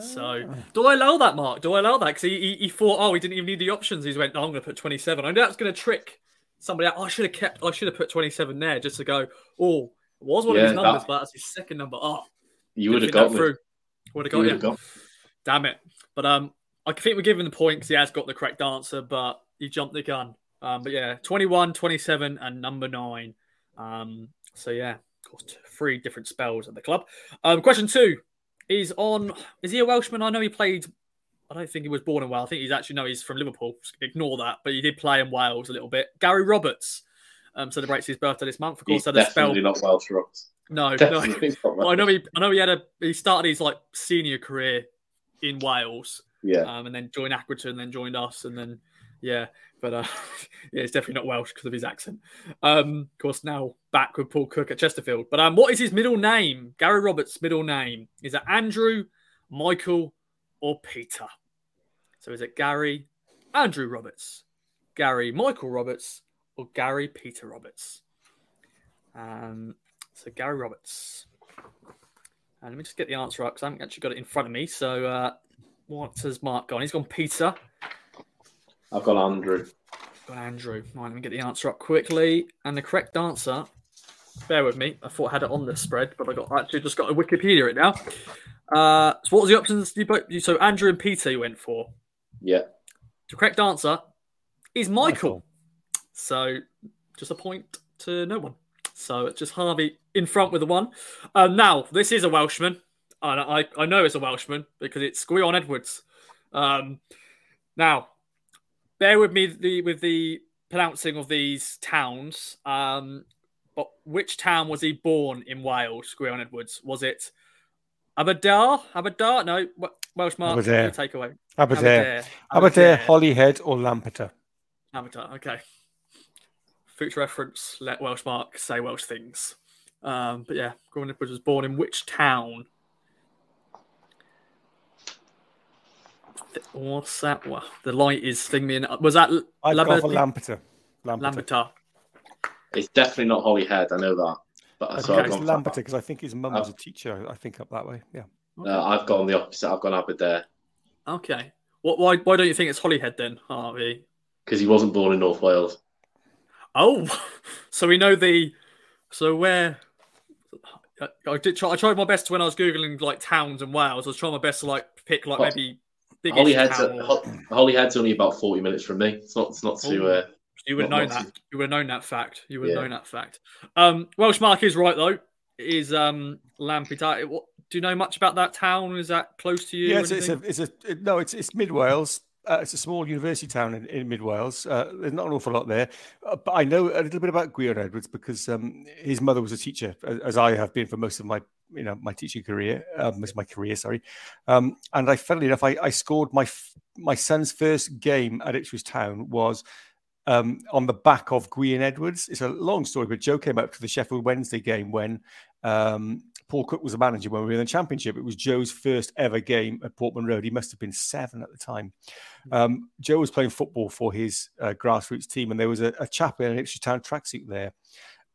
So, do I allow that, Mark? Do I allow that? Because he, he, he, thought, oh, he didn't even need the options. He went, no, I'm going to put 27. I know that's going to trick somebody out. Oh, I should have kept, I should have put 27 there just to go, oh, it was one yeah, of his numbers, that, but that's his second number. Oh, you would have got through. Would have got you. Got. Damn it. But um, I think we're giving the point because he has got the correct answer, but he jumped the gun. Um, but yeah, 21, 27, and number nine. Um, so yeah, of course, three different spells at the club. Um, question two is on. Is he a Welshman? I know he played. I don't think he was born in Wales. I think he's actually no, he's from Liverpool. Ignore that, but he did play in Wales a little bit. Gary Roberts um, celebrates his birthday this month. Of course, he's had a definitely spell. not Welsh Roberts. No, definitely no. I know he. I know he had a. He started his like senior career in Wales. Yeah. Um, and then joined Accrington, then joined us, and then yeah, but uh, yeah, it's definitely not Welsh because of his accent. Um, of course, now back with Paul Cook at Chesterfield. But um, what is his middle name? Gary Roberts' middle name is it Andrew, Michael, or Peter? So is it Gary, Andrew Roberts, Gary Michael Roberts, or Gary Peter Roberts? Um, so Gary Roberts. And let me just get the answer up because I haven't actually got it in front of me. So uh, what has Mark gone? He's gone Peter. I've got Andrew. Got Andrew. Right, let me get the answer up quickly. And the correct answer, bear with me. I thought I had it on the spread, but I got actually just got a Wikipedia it now. Uh, so what was the options you both? So Andrew and Peter you went for. Yeah. The correct answer is Michael. Michael. So just a point to no one. So it's just Harvey in front with the one. Uh, now this is a Welshman. And I, I know it's a Welshman because it's Gwion Edwards. Um, now bear with me the, with the pronouncing of these towns. Um, but which town was he born in Wales, Gwion Edwards? Was it Aberdare? Aberdare? No, Welsh Mark. Aberdare. Take away. Aberdare. Aberdare, Holyhead, or Lampeter. Lampeter. Okay. Future reference. Let Welsh Mark say Welsh things. Um, but yeah, Gwion Edwards was born in which town? What's that? Well, the light is thing Was that I got Lampeter. Lampeter. Lampeter. It's definitely not Holyhead. I know that. But okay. so it's Lampeter because I think his mum was a teacher. I think up that way. Yeah. Okay. Uh, I've gone the opposite. I've gone Aberdare. Okay. What? Why? Why don't you think it's Holyhead then, Harvey? Because he wasn't born in North Wales. Oh, so we know the. So where? I did try. I tried my best when I was googling like towns and Wales. I was trying my best to like pick like maybe Holyhead's, a, Holyhead's only about 40 minutes from me. It's not, it's not too. Uh, you would have known that. To... You would have known that fact. You would have yeah. known that fact. Um, Welsh Mark is right, though. It is um, Lampeter. What, do you know much about that town? Is that close to you? Yeah, it's, it's, a, it's a it, no, it's it's mid Wales. Uh, it's a small university town in, in mid Wales. Uh, there's not an awful lot there, uh, but I know a little bit about Gwion Edwards because um, his mother was a teacher, as I have been for most of my you know my teaching career, um, my career, sorry. Um, and I, funnily enough, I, I scored my my son's first game at Ipswich Town was um, on the back of Gwion Edwards. It's a long story, but Joe came up to the Sheffield Wednesday game when um, Paul Cook was a manager when we were in the Championship. It was Joe's first ever game at Portman Road. He must have been seven at the time. Um, Joe was playing football for his uh, grassroots team, and there was a, a chap in an Ipswich Town tracksuit there.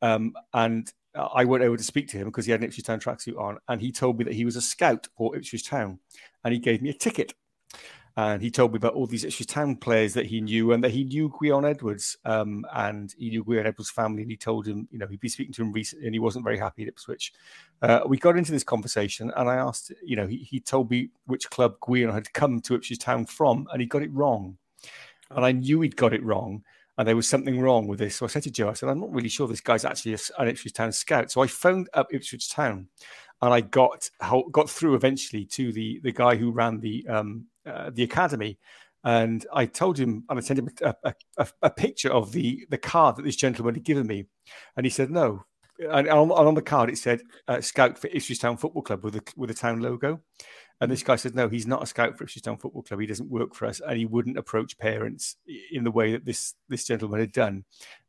Um, and I went over to speak to him because he had an Ipswich Town tracksuit on, and he told me that he was a scout for Ipswich Town, and he gave me a ticket. And he told me about all these Ipswich Town players that he knew, and that he knew Gwion Edwards, um, and he knew Gwion Edwards' family. And he told him, you know, he'd been speaking to him recently, and he wasn't very happy at Ipswich. Uh, we got into this conversation, and I asked, you know, he, he told me which club Gwion had come to Ipswich Town from, and he got it wrong. And I knew he'd got it wrong and there was something wrong with this. So I said to Joe, I said, I'm not really sure this guy's actually an Ipswich Town scout. So I phoned up Ipswich Town, and I got got through eventually to the the guy who ran the um, uh, the academy. And I told him, and I sent him a, a, a, picture of the the card that this gentleman had given me, and he said no. And on, on the card it said uh, "Scout for Ipswich Town Football Club" with a with a town logo. And this mm. guy said, no, he's not a scout for Ipswich Town Football Club. He doesn't work for us, and he wouldn't approach parents in the way that this this gentleman had done.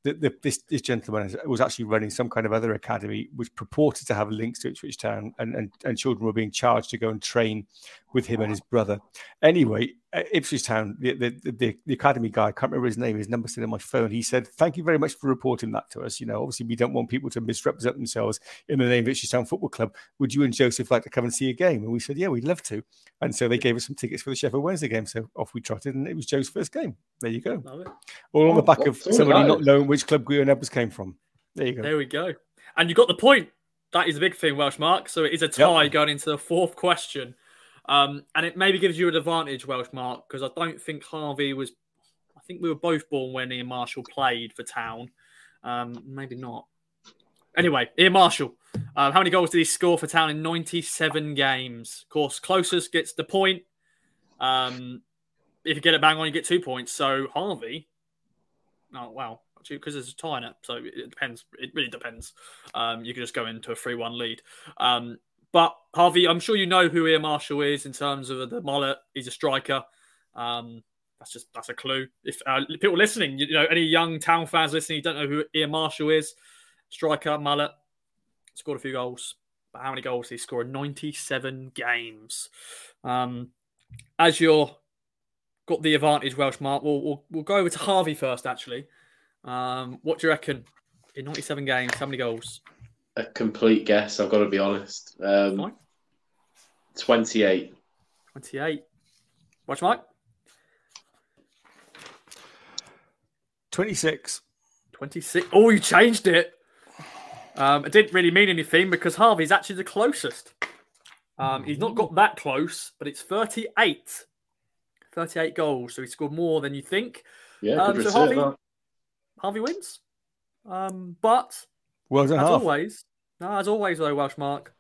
That the, this, this gentleman was actually running some kind of other academy, which purported to have links to Ipswich Town, and, and, and children were being charged to go and train with him and his brother. Anyway, uh, Ipswich Town, the, the, the, the, academy guy, I can't remember his name, his number still on my phone. He said, Thank you very much for reporting that to us. You know, obviously, we don't want people to misrepresent themselves in the name of Ipswich Town Football Club. Would you and Joseph like to come and see a game? And we said, Yeah, we'd love to. And so they gave us some tickets for the Sheffield Wednesday game. So off we trotted, and it was Joe's first game. There you go. All on the back of somebody not knowing which club Gwion Edwards came from. There you go. There we go. And you got the point. That is a big thing, Welsh Mark. So it is a tie yep. going into the fourth question. Um, and it maybe gives you an advantage, Welsh Mark, because I don't think Harvey was. I think we were both born when Ian Marshall played for Town. Um, maybe not. Anyway, Ian Marshall. Uh, how many goals did he score for Town in 97 games? Of course, closest gets the point. Um, if you get it bang on, you get two points. So Harvey, oh wow, because there's a tie in it, so it depends. It really depends. Um, you can just go into a three-one lead. Um, but Harvey, I'm sure you know who Ian Marshall is in terms of the mullet. He's a striker. Um, that's just that's a clue. If uh, people listening, you know, any young town fans listening, you don't know who Ian Marshall is. Striker, mullet, scored a few goals. But how many goals he scored? in 97 games? Um, as you're got the advantage, Welsh Mark, we'll, we'll, we'll go over to Harvey first, actually. Um, what do you reckon in 97 games? How many goals? A complete guess, I've got to be honest. Um, 28. 28. Watch Mike. 26. 26. Oh, you changed it. Um, it didn't really mean anything because Harvey's actually the closest. Um, he's not got that close, but it's 38. 38 goals. So he scored more than you think. Yeah, um, so Harvey, Harvey wins. Um, but well as half. always, no, as always though, Welsh Mark.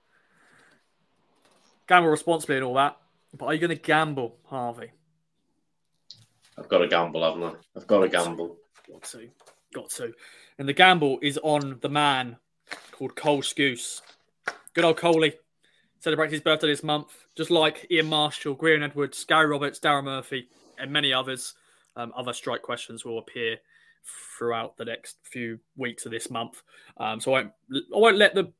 Gamble responsibly and all that. But are you going to gamble, Harvey? I've got to gamble, haven't I? I've got to gamble. Got to. Got to. And the gamble is on the man called Cole Skuse. Good old Coley. Celebrates his birthday this month, just like Ian Marshall, Gwion Edwards, Gary Roberts, Darren Murphy, and many others. Um, other strike questions will appear throughout the next few weeks of this month. Um, so I won't, I won't let the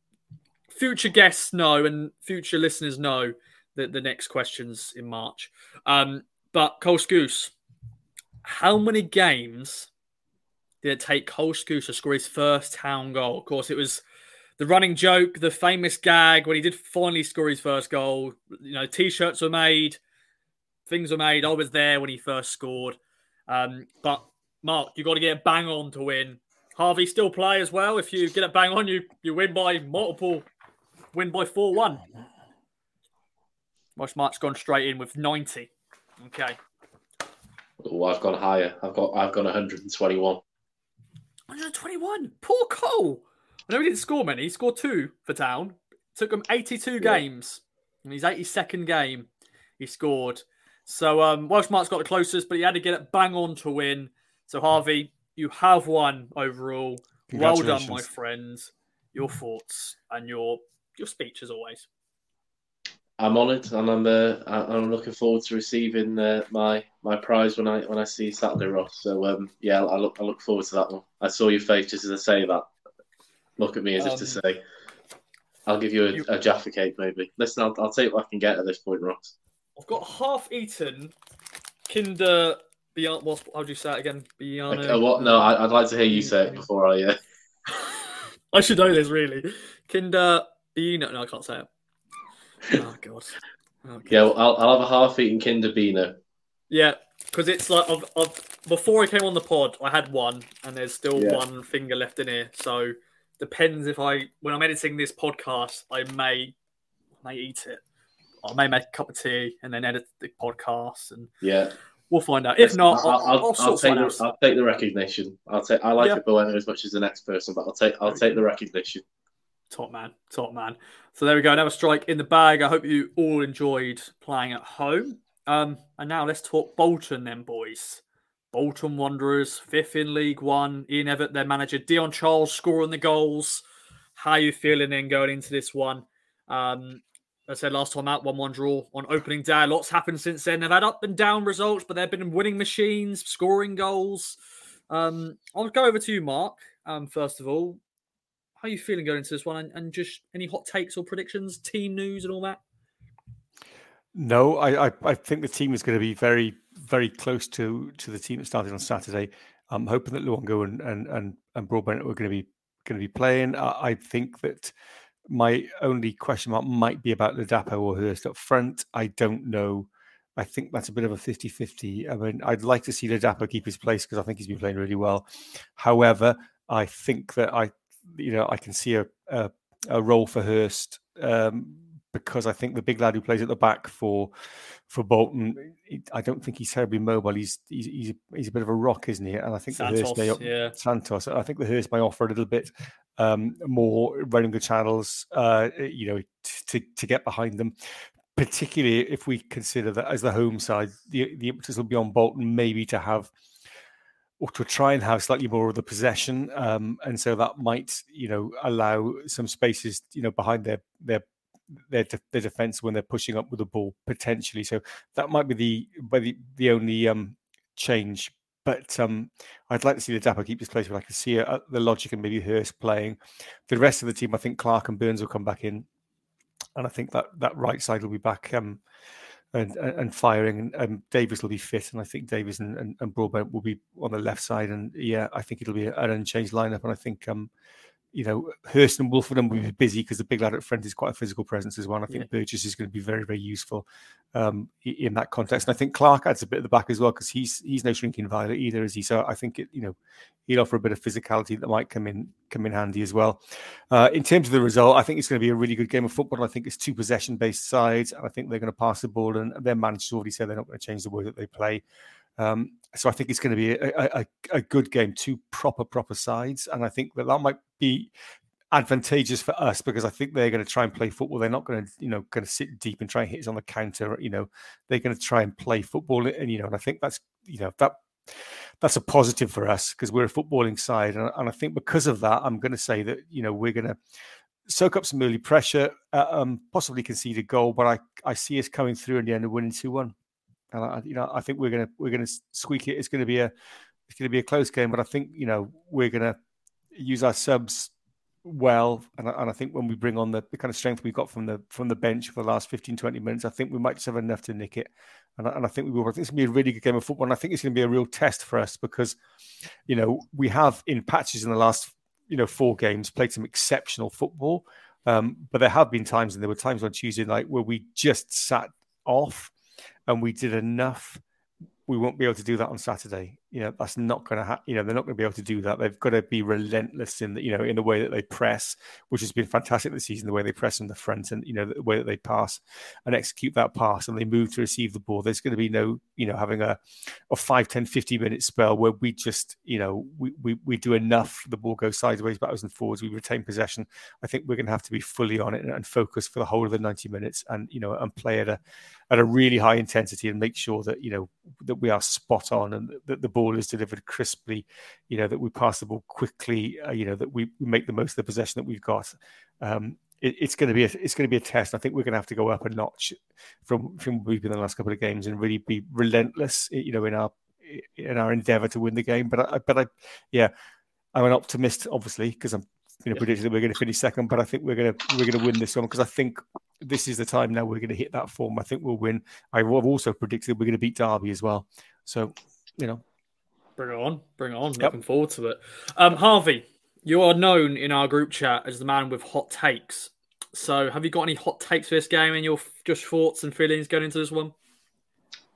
future guests know and future listeners know that the next questions in March. Um, but Cole Skuse, how many games did it take Cole Skuse to score his first town goal? Of course, it was the running joke, the famous gag when he did finally score his first goal. You know, t-shirts were made, things were made. I was there when he first scored. Um, but Mark, you got to get a bang on to win. Harvey still play as well. If you get it bang on, you you win by multiple, win by four one. Most Mark's gone straight in with ninety. Okay. Oh, I've gone higher. I've got I've got 121. 121. Poor Cole. I know he didn't score many. He scored two for Town. Took him 82 yeah. games. In his 82nd game, he scored. So um, Welsh Mark's got the closest, but he had to get it bang on to win. So Harvey, you have won overall. Well done, my friends. Your thoughts and your your speech as always. I'm honoured, and I'm uh, I'm looking forward to receiving uh, my my prize when I when I see Saturday, Ross. So um, yeah, I look I look forward to that one. I saw your face just as I say that. Look at me as um, if to um, say, I'll give you a, you... a Jaffa cake, maybe. Listen, I'll, I'll take what I can get at this point, Ross. I've got half eaten Kinder Beyond. What's, how do you say it again? Beyond. Okay, what? No, I, would like to hear you say it before I. Uh... I should know this really. Kinder Beano. No, I can't say it. Oh god. Oh, god. Yeah, well, I'll, I'll have a half-eaten Kinder Beano. Yeah, because it's like I've, I've, before I came on the pod, I had one, and there's still yeah. one finger left in here. So depends if I when I'm editing this podcast, I may may eat it. I may make a cup of tea and then edit the podcast, and yeah, we'll find out. If not, I'll, I'll, I'll, I'll take the, I'll take the recognition. I'll take. I like yeah. it Bueno as much as the next person, but I'll take. I'll take the recognition. Top man, top man. So there we go. Another strike in the bag. I hope you all enjoyed playing at home. Um, and now let's talk Bolton, then, boys. Bolton Wanderers, fifth in League One. Ian Evatt, their manager. Dion Charles scoring the goals. How are you feeling in going into this one? Um, I said last time out, 1 1 draw on opening day. Lots happened since then. They've had up and down results, but they've been winning machines, scoring goals. Um, I'll go over to you, Mark. Um, first of all, how are you feeling going into this one, and, and just any hot takes or predictions, team news, and all that? No, I, I, I think the team is going to be very very close to to the team that started on Saturday. I'm hoping that Luongo and and and, and Broadhead are going to be going to be playing. I, I think that my only question mark might be about Ladapo or Hirst up front. I don't know. I think that's a bit of a 50 50. I mean, I'd like to see Ladapo keep his place because I think he's been playing really well. However, I think that I, you know, I can see a, a, a role for Hirst um, because I think the big lad who plays at the back for for Bolton, I don't think he's terribly mobile. He's he's he's, he's a bit of a rock, isn't he? And I think Santos, the Hirst may, yeah. Santos. I think the Hirst may offer a little bit um, more running the channels, uh, you know, to to get behind them. Particularly if we consider that as the home side, the the impetus will be on Bolton maybe to have or to try and have slightly more of the possession, um, and so that might you know allow some spaces you know behind their their their de- their defense when they're pushing up with the ball potentially. So that might be the the, the only um, change. But um, I'd like to see Ladapo keep this place, but I can see uh, the logic and maybe Hirst playing. The rest of the team, I think Clarke and Burns will come back in, and I think that that right side will be back um, and, and firing, and, and Davis will be fit, and I think Davis and, and, and Broadhead will be on the left side, and yeah, I think it'll be an unchanged lineup, and I think um, you know, Hirst and Woolford will be busy because the big lad at front is quite a physical presence as well. And I think yeah. Burgess is going to be very, very useful um, in that context. And I think Clarke adds a bit at the back as well because he's he's no shrinking violet either, is he? So I think it, you know he'll offer a bit of physicality that might come in come in handy as well. Uh, in terms of the result, I think it's going to be a really good game of football. I think it's two possession based sides, and I think they're going to pass the ball. And their manager's already said they're not going to change the way that they play. Um, so I think it's going to be a, a, a, good game, two proper proper sides, and I think that that might be advantageous for us because I think they're going to try and play football. They're not going to, you know, going to sit deep and try and hit us on the counter. You know, they're going to try and play football, and you know, and I think that's, you know, that that's a positive for us because we're a footballing side, and, and, I think because of that, I'm going to say that you know we're going to soak up some early pressure, uh, um, possibly concede a goal, but I I see us coming through in the end and winning two one, and I, you know I think we're to we're to squeak it. It's to be a it's to be a close game, but I think you know we're to use our subs well. And I, and I think when we bring on the, the kind of strength we got from the from the bench for the last 15 20 minutes I think we might just have enough to nick it. And I, and I think we will. I think it's going to be a really good game of football. And I think it's going to be a real test for us because you know we have in patches in the last you know four games played some exceptional football. Um, but there have been times and there were times on Tuesday night where we just sat off and we did enough we won't be able to do that on Saturday. You know, that's not going to happen. You know, they're not going to be able to do that. They've got to be relentless in the, you know, in the way that they press, which has been fantastic this season, the way they press in the front and, you know, the way that they pass and execute that pass and they move to receive the ball. There's going to be no, you know, having a, a 5, 10, 50 minute spell where we just, you know, we, we, we do enough. The ball goes sideways, backwards and forwards. We retain possession. I think we're going to have to be fully on it and, and focus for the whole of the 90 minutes and, you know, and play at a, at a really high intensity and make sure that, you know, that we are spot on and that the ball is delivered crisply, you know, that we pass the ball quickly, uh, you know, that we, make the most of the possession that we've got. Um, it, it's going to be a, it's going to be a test. I think we're going to have to go up a notch from from we've been in the last couple of games and really be relentless, you know, in our in our endeavour to win the game. But I, but I, yeah, I'm an optimist, obviously, because I'm you know, predicted that we're going to finish second, but I think we're going to we're going to win this one because I think this is the time now we're going to hit that form. I think we'll win. I've also predicted we're going to beat Derby as well. So, you know, bring it on, bring it on. Yep. Looking forward to it. Um, Harvey, you are known in our group chat as the man with hot takes. So, have you got any hot takes for this game and your just thoughts and feelings going into this one?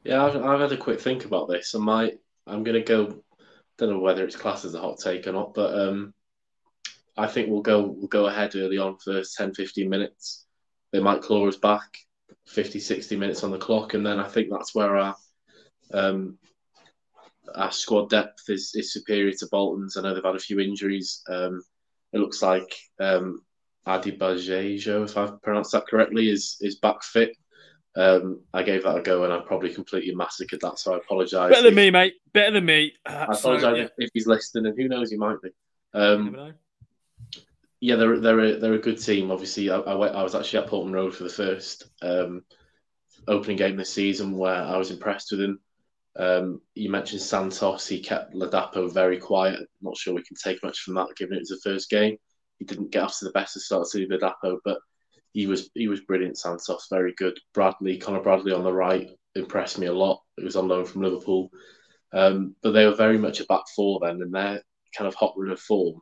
Yeah, I've, I've had a quick think about this. I might, I'm going to go. Don't know whether it's classed as a hot take or not, but um, I think we'll go we'll go ahead early on for 10, 15 minutes. They might claw us back 50, 60 minutes on the clock, and then I think that's where our um, our squad depth is, is superior to Bolton's. I know they've had a few injuries. Um, it looks like um, Adibajejo, if I've pronounced that correctly, is is back fit. Um, I gave that a go and I probably completely massacred that, so I apologise. Better than me, mate. Better than me. Uh, I apologise yeah. if, if, he's listening, and who knows, he might be. Um, yeah, they're they're a, they're a good team. Obviously, I, I, went, I was actually at Portman Road for the first um, opening game this season, where I was impressed with them. Um, you mentioned Santos. He kept Ladapo very quiet. Not sure we can take much from that, given it was the first game. He didn't get off to the best of starts to Ladapo, but he was he was brilliant. Santos, very good. Bradley, Connor Bradley on the right impressed me a lot. It was on loan from Liverpool, um, but they were very much a back four then, and their kind of hot run of form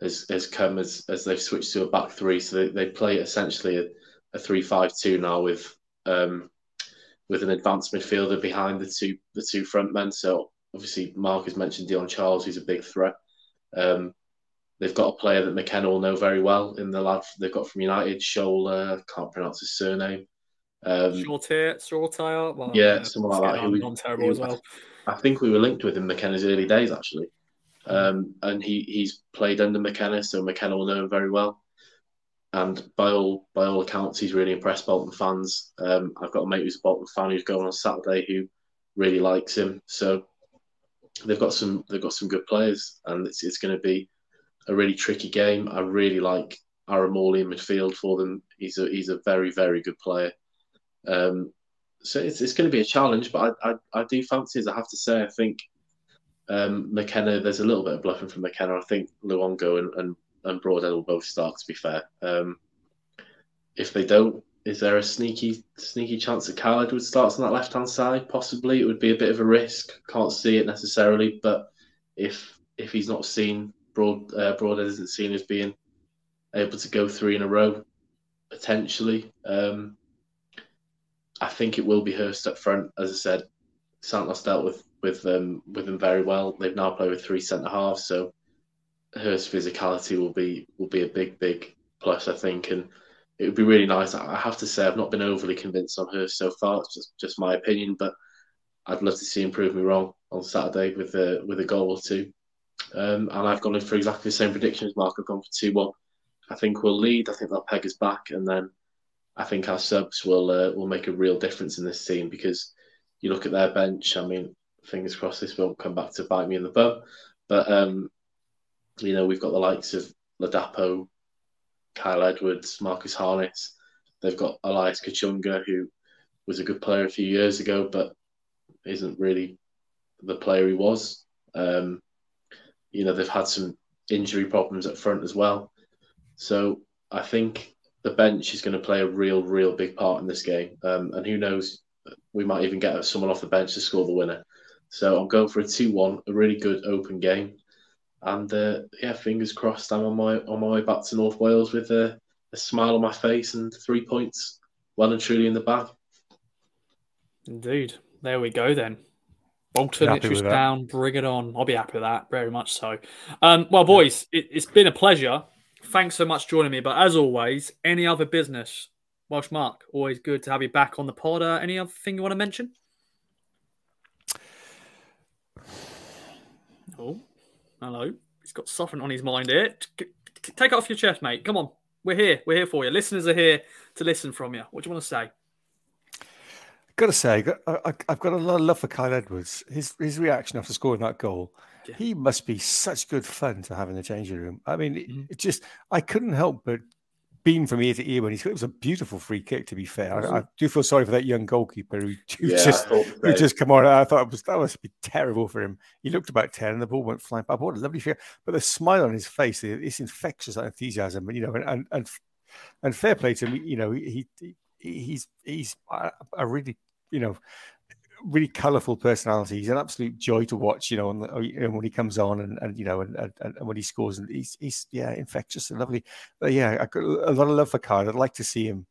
has, has come as, as they've switched to a back three. So they, they play essentially a, a three-five-two now with um, with an advanced midfielder behind the two the two front men. So obviously Mark has mentioned Dion Charles, who's a big threat. Um, they've got a player that McKenna will know very well in the lad they've got from United, Shola, can't pronounce his surname. Um, Shoretire, Shoretire, well, yeah, uh, someone like that. Who we, terrible as well. I think we were linked with him McKenna's early days actually, um, and he he's played under McKenna, so McKenna will know him very well. And by all by all accounts, he's really impressed Bolton fans. Um, I've got a mate who's a Bolton fan who's going on Saturday who really likes him. So they've got some they've got some good players, and it's it's going to be a really tricky game. I really like Aaron Morley in midfield for them. He's a he's a very very good player. Um, so it's, it's going to be a challenge, but I, I, I do fancy, as I have to say, I think um, McKenna. There's a little bit of bluffing from McKenna. I think Luongo and, and and Broadhead will both start. To be fair, um, if they don't, is there a sneaky sneaky chance that Kyle Edwards starts on that left hand side? Possibly, it would be a bit of a risk. Can't see it necessarily, but if if he's not seen, Broad uh, Broadhead isn't seen as being able to go three in a row, potentially. Um, I think it will be Hirst up front. As I said, Santos dealt with with um, with them very well. They've now played with three centre halves, so Hirst's physicality will be will be a big big plus, I think, and it would be really nice. I have to say, I've not been overly convinced on Hirst so far. It's just just my opinion, but I'd love to see him prove me wrong on Saturday with a with a goal or two. Um, and I've gone in for exactly the same prediction as Mark. I've gone for two one. I think we'll lead. I think they'll peg us back, and then I think our subs will uh, will make a real difference in this team because you look at their bench. I mean, fingers crossed this won't come back to bite me in the bum, but um, you know, we've got the likes of Ladapo, Kyle Edwards, Marcus Harness. They've got Elias Kachunga, who was a good player a few years ago, but isn't really the player he was. Um, you know, they've had some injury problems up front as well. So I think the bench is going to play a real, real big part in this game. Um, and who knows, we might even get someone off the bench to score the winner. So I'm going for a 2 1, a really good open game. And uh, yeah, fingers crossed. I'm on my on my way back to North Wales with a, a smile on my face and three points well and truly in the bag. Indeed. There we go then. Bolton, Ipswich down, bring it on. I'll be happy with that, very much so. Um, well, boys, it, has been a pleasure. Thanks so much for joining me. But as always, any other business, Welsh Mark, always good to have you back on the pod. Uh, any other thing you want to mention? Oh, Hello. He's got something on his mind here. Take it off your chest, mate. Come on. We're here. We're here for you. Listeners are here to listen from you. What do you want to say? Got to say, I, have got a lot of love for Kyle Edwards. His his reaction after scoring that goal, yeah. he must be such good fun to have in the changing room. I mean, mm-hmm. it just I couldn't help but beam from ear to ear when he scored. It was a beautiful free kick. To be fair, I, I, do feel sorry for that young goalkeeper who, who yeah, just who just come on. I thought it was that must be terrible for him. He looked about ten, and the ball went flying. But what a lovely figure! But the smile on his face, it's infectious that enthusiasm. You know, and and and, and fair play to him. You know, he, he he's he's uh, a really you know really colourful personality. He's an absolute joy to watch, you know, and, uh, when he comes on and, and you know, and, and, and, when he scores, and he's, he's yeah, infectious and lovely. But yeah, I got a lot of love for Kyle. I'd like to see him,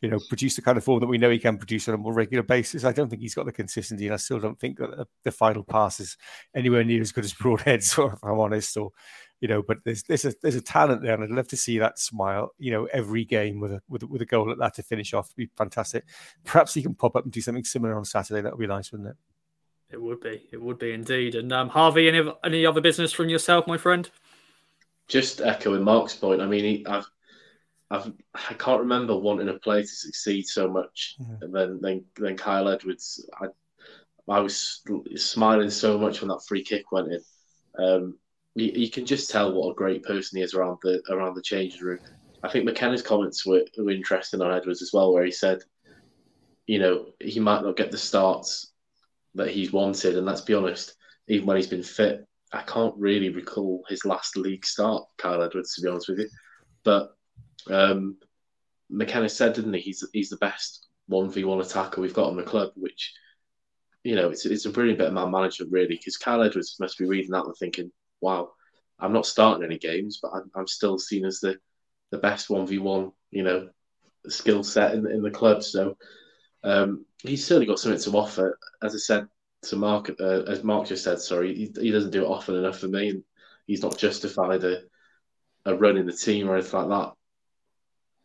you know, produce the kind of form that we know he can produce on a more regular basis. I don't think he's got the consistency, and I still don't think that the final pass is anywhere near as good as Broadhead's, if I'm honest. Or you know, but there's there's a there's a talent there, and I'd love to see that smile, you know, every game with a with with a goal like that to finish off. It'd be fantastic. Perhaps he can pop up and do something similar on Saturday. That would be nice, wouldn't it? It would be. It would be indeed. And um, Harvey, any any other business from yourself, my friend? Just echoing Mark's point. I mean, he, I've I've I can't remember wanting a player to succeed so much mm-hmm. than than than Kyle Edwards. I I was smiling so much when that free kick went in. Um, you, you, can just tell what a great person he is around the around the changing room. I think McKenna's comments were, were interesting on Edwards as well, where he said, you know, he might not get the starts that he's wanted. And let's be honest, even when he's been fit, I can't really recall his last league start, Kyle Edwards, to be honest with you. But um, McKenna said, didn't he? He's he's the best one v one attacker we've got on the club, which you know it's it's a brilliant bit of man management, really, because Kyle Edwards must be reading that and thinking, "Wow, I'm not starting any games, but I'm, I'm still seen as the the best one v one, you know, skill set in in the club." So um, he's certainly got something to offer. As I said to Mark, uh, as Mark just said, sorry, he, he doesn't do it often enough for me, and he's not justified a a run in the team or anything like that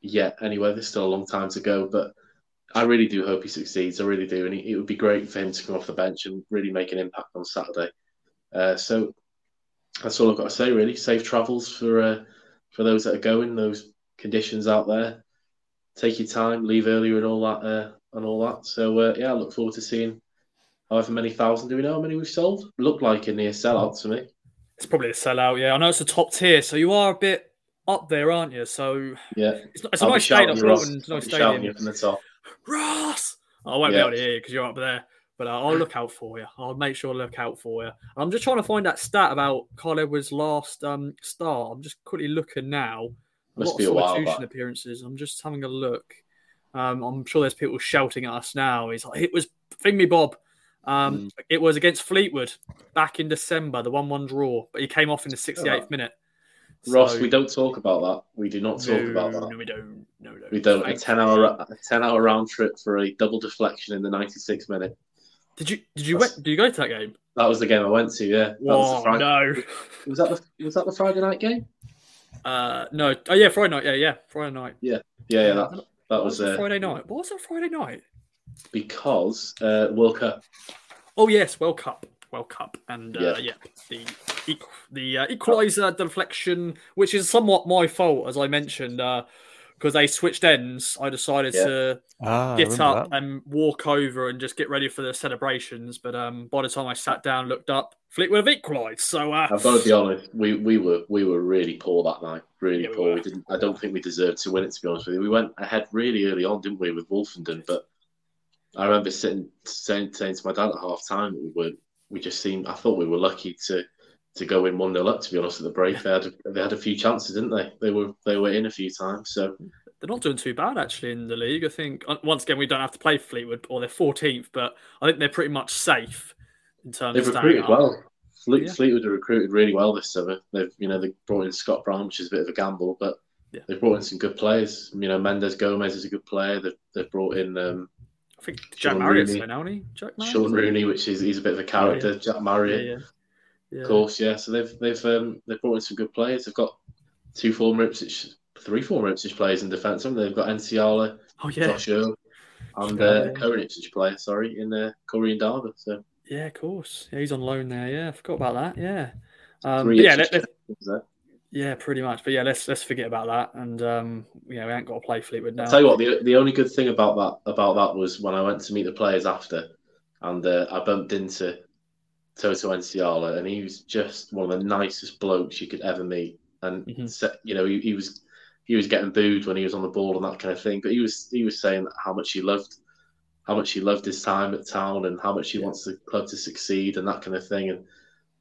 yet. Anyway, there's still a long time to go, but I really do hope he succeeds. I really do, and he, it would be great for him to come off the bench and really make an impact on Saturday. Uh, so that's all I've got to say. Really, safe travels for uh, for those that are going. Those conditions out there. Take your time, leave earlier, and all that, uh, and all that. So uh, yeah, I look forward to seeing however many thousand. Do we know how many we've sold? Look like a near sellout to me. It's probably a sellout. Yeah, I know it's a top tier, so you are a bit up there, aren't you? So yeah, it's, not, it's a nice stadium. Ross. Nice stadium. You from the top. Ross, I won't yeah. be able to hear you because you're up there. But uh, I'll look out for you. I'll make sure to look out for you. I'm just trying to find that stat about Kyle Edwards' last um, start. I'm just quickly looking now. A Must lot be of substitution appearances. I'm just having a look. Um, I'm sure there's people shouting at us now. He's like, it was me, Bob. Um, mm. It was against Fleetwood back in December, the 1 1 draw, but he came off in the 68th minute. Ross, so, we don't talk about that. We do not talk no, about that. No, we don't. No, no. We don't. A ten hour, a ten hour round trip for a double deflection in the ninety six minute. Did you? Did you? Went, did you go to that game? That was the game I went to. Yeah. That was Friday, no. Was that the Was that the Friday night game? Uh, no. Oh yeah, Friday night. Yeah, yeah, Friday night. Yeah, yeah, yeah. That, that was, was uh, Friday night. What was that Friday night? Because uh, World Cup. Oh yes, World Cup. World Cup, and uh, yeah. yeah, the the uh, equaliser deflection, which is somewhat my fault, as I mentioned, because they switched ends. I decided yeah. to ah, get up that. and walk over and just get ready for the celebrations. But um, by the time I sat down, looked up, Fleetwood have equalised. So uh, I've got to be honest, we, we were we were really poor that night. Really yeah, poor. We, we, didn't. I don't think we deserved to win it. To be honest with you, we went ahead really early on, didn't we, with Woolfenden? But I remember sitting saying, saying to my dad at half time, we weren't we just seemed. I thought we were lucky to to go in one 0 up. To be honest, at the break, they had they had a few chances, didn't they? They were they were in a few times. So they're not doing too bad actually in the league. I think uh, once again we don't have to play Fleetwood or they're 14th, but I think they're pretty much safe in terms. They've of recruited well. Fleet, yeah. Fleetwood have recruited really well this summer. They've you know they brought in Scott Brown, which is a bit of a gamble, but yeah. they've brought in some good players. You know Mendes Gomes is a good player. They've, they've brought in um, I think Jack Marriott's there now, Jack Marriott. Shaun Rooney, which is he's a bit of a character. Yeah. Jack Marriott, yeah, yeah, of course, yeah. So they've they've um, they've brought in some good players. They've got two former Ipswich, three former Ipswich players in defence. They've got Nsiala, oh yeah, Josh Earl, and uh, a current Ipswich player, sorry, in uh, Corey Ndaba. So yeah, of course, yeah, he's on loan there. Yeah, I forgot about that. Yeah, um, yeah, let, let, yeah, pretty much. But yeah, let's let's forget about that. And um, yeah, we ain't got to play Fleetwood now. I'll tell you what, the the only good thing about that about that was when I went to meet the players after, and uh, I bumped into Toto Nsiala, and he was just one of the nicest blokes you could ever meet. And mm-hmm. you know, he, he was he was getting booed when he was on the ball and that kind of thing, but he was he was saying how much he loved how much he loved his time at town and how much he yeah. wants the club to succeed and that kind of thing. And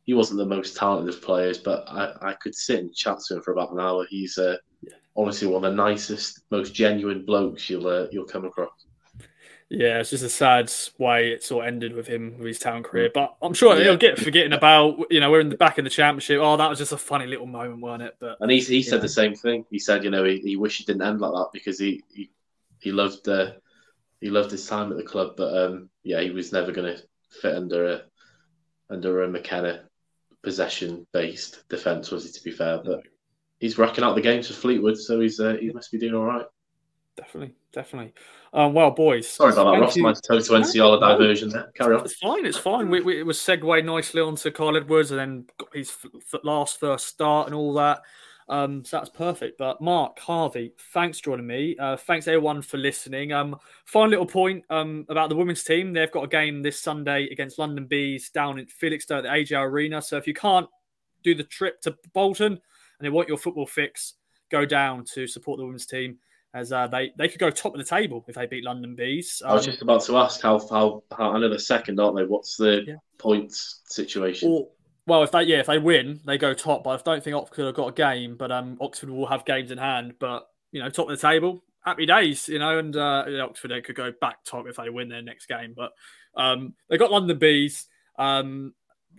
he wasn't the most talented of players, but I, I could sit and chat to him for about an hour. He's uh, yeah. honestly one of the nicest, most genuine blokes you'll uh, you'll come across. Yeah, it's just a sad way it sort of ended with him with his town career. Mm. But I'm sure yeah. he'll get forgetting about you know we're in the back in the championship. Oh, that was just a funny little moment, wasn't it? But and he he said the same thing. He said you know he, he wished it didn't end like that because he he, he loved uh, he loved his time at the club, but um, yeah, he was never going to fit under a under a McKenna possession based defence, was he? To be fair, but he's racking out the games for Fleetwood, so he's uh, he must be doing all right. Definitely, definitely. Um, well, boys, sorry about that, Ross. My Toto Nsiala diversion there. Carry on. It's fine. It's fine. We, we, it was segued nicely onto Kyle Edwards, and then got his f- last first start and all that. Um, so that's perfect. But Mark Harvey, thanks for joining me. Uh, thanks everyone for listening. Um, final little point um, about the women's team. They've got a game this Sunday against London Bees down in Felixstowe at the AJ Arena. So if you can't do the trip to Bolton and they want your football fix, go down to support the women's team. As uh, they they could go top of the table if they beat London Bees. Um, I was just about to ask how how, how I know they're second, aren't they? What's the yeah. points situation? Or, well, if they yeah, if they win, they go top. But I don't think Oxford have got a game, but um, Oxford will have games in hand. But you know, top of the table, happy days, you know. And uh, Oxford they could go back top if they win their next game. But um, they got London Bees. Um,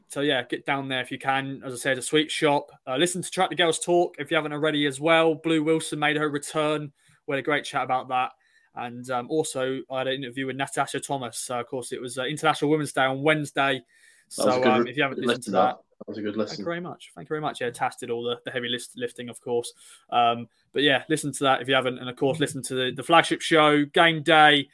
so yeah, get down there if you can. As I said, a sweet shop. Uh, listen to Track the Girls Talk if you haven't already as well. Blue Wilson made her return. We had a great chat about that. And um, also, I had an interview with Natasha Thomas. Uh, of course, it was uh, International Women's Day on Wednesday. So um, if you haven't listened to that, that, that was a good listen. Thank you very much. Thank you very much. Yeah, Tass did all the, the heavy list, lifting, of course. Um, but yeah, listen to that if you haven't. And of course, listen to the, the flagship show, Game Day.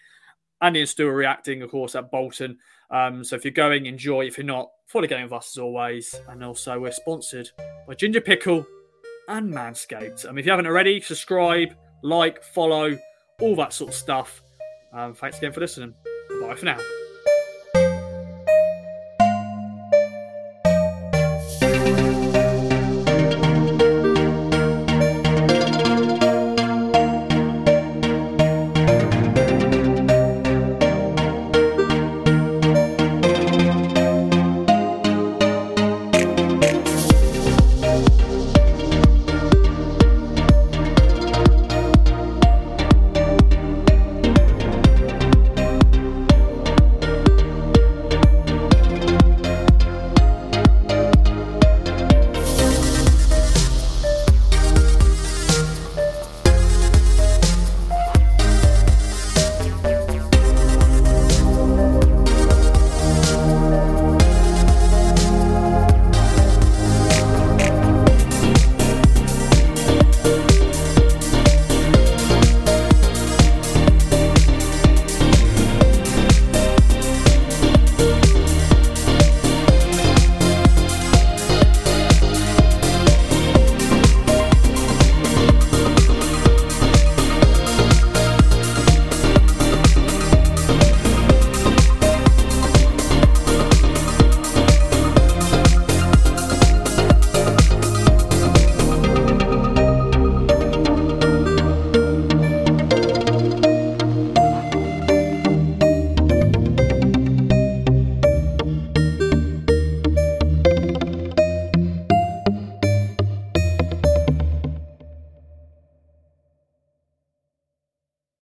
Andy and Stu are reacting, of course, at Bolton. Um, so if you're going, enjoy. If you're not, follow the game with us as always. And also, we're sponsored by Ginger Pickle and Manscaped. Um, if you haven't already, subscribe, like, follow, all that sort of stuff. Um, thanks again for listening. Bye for now.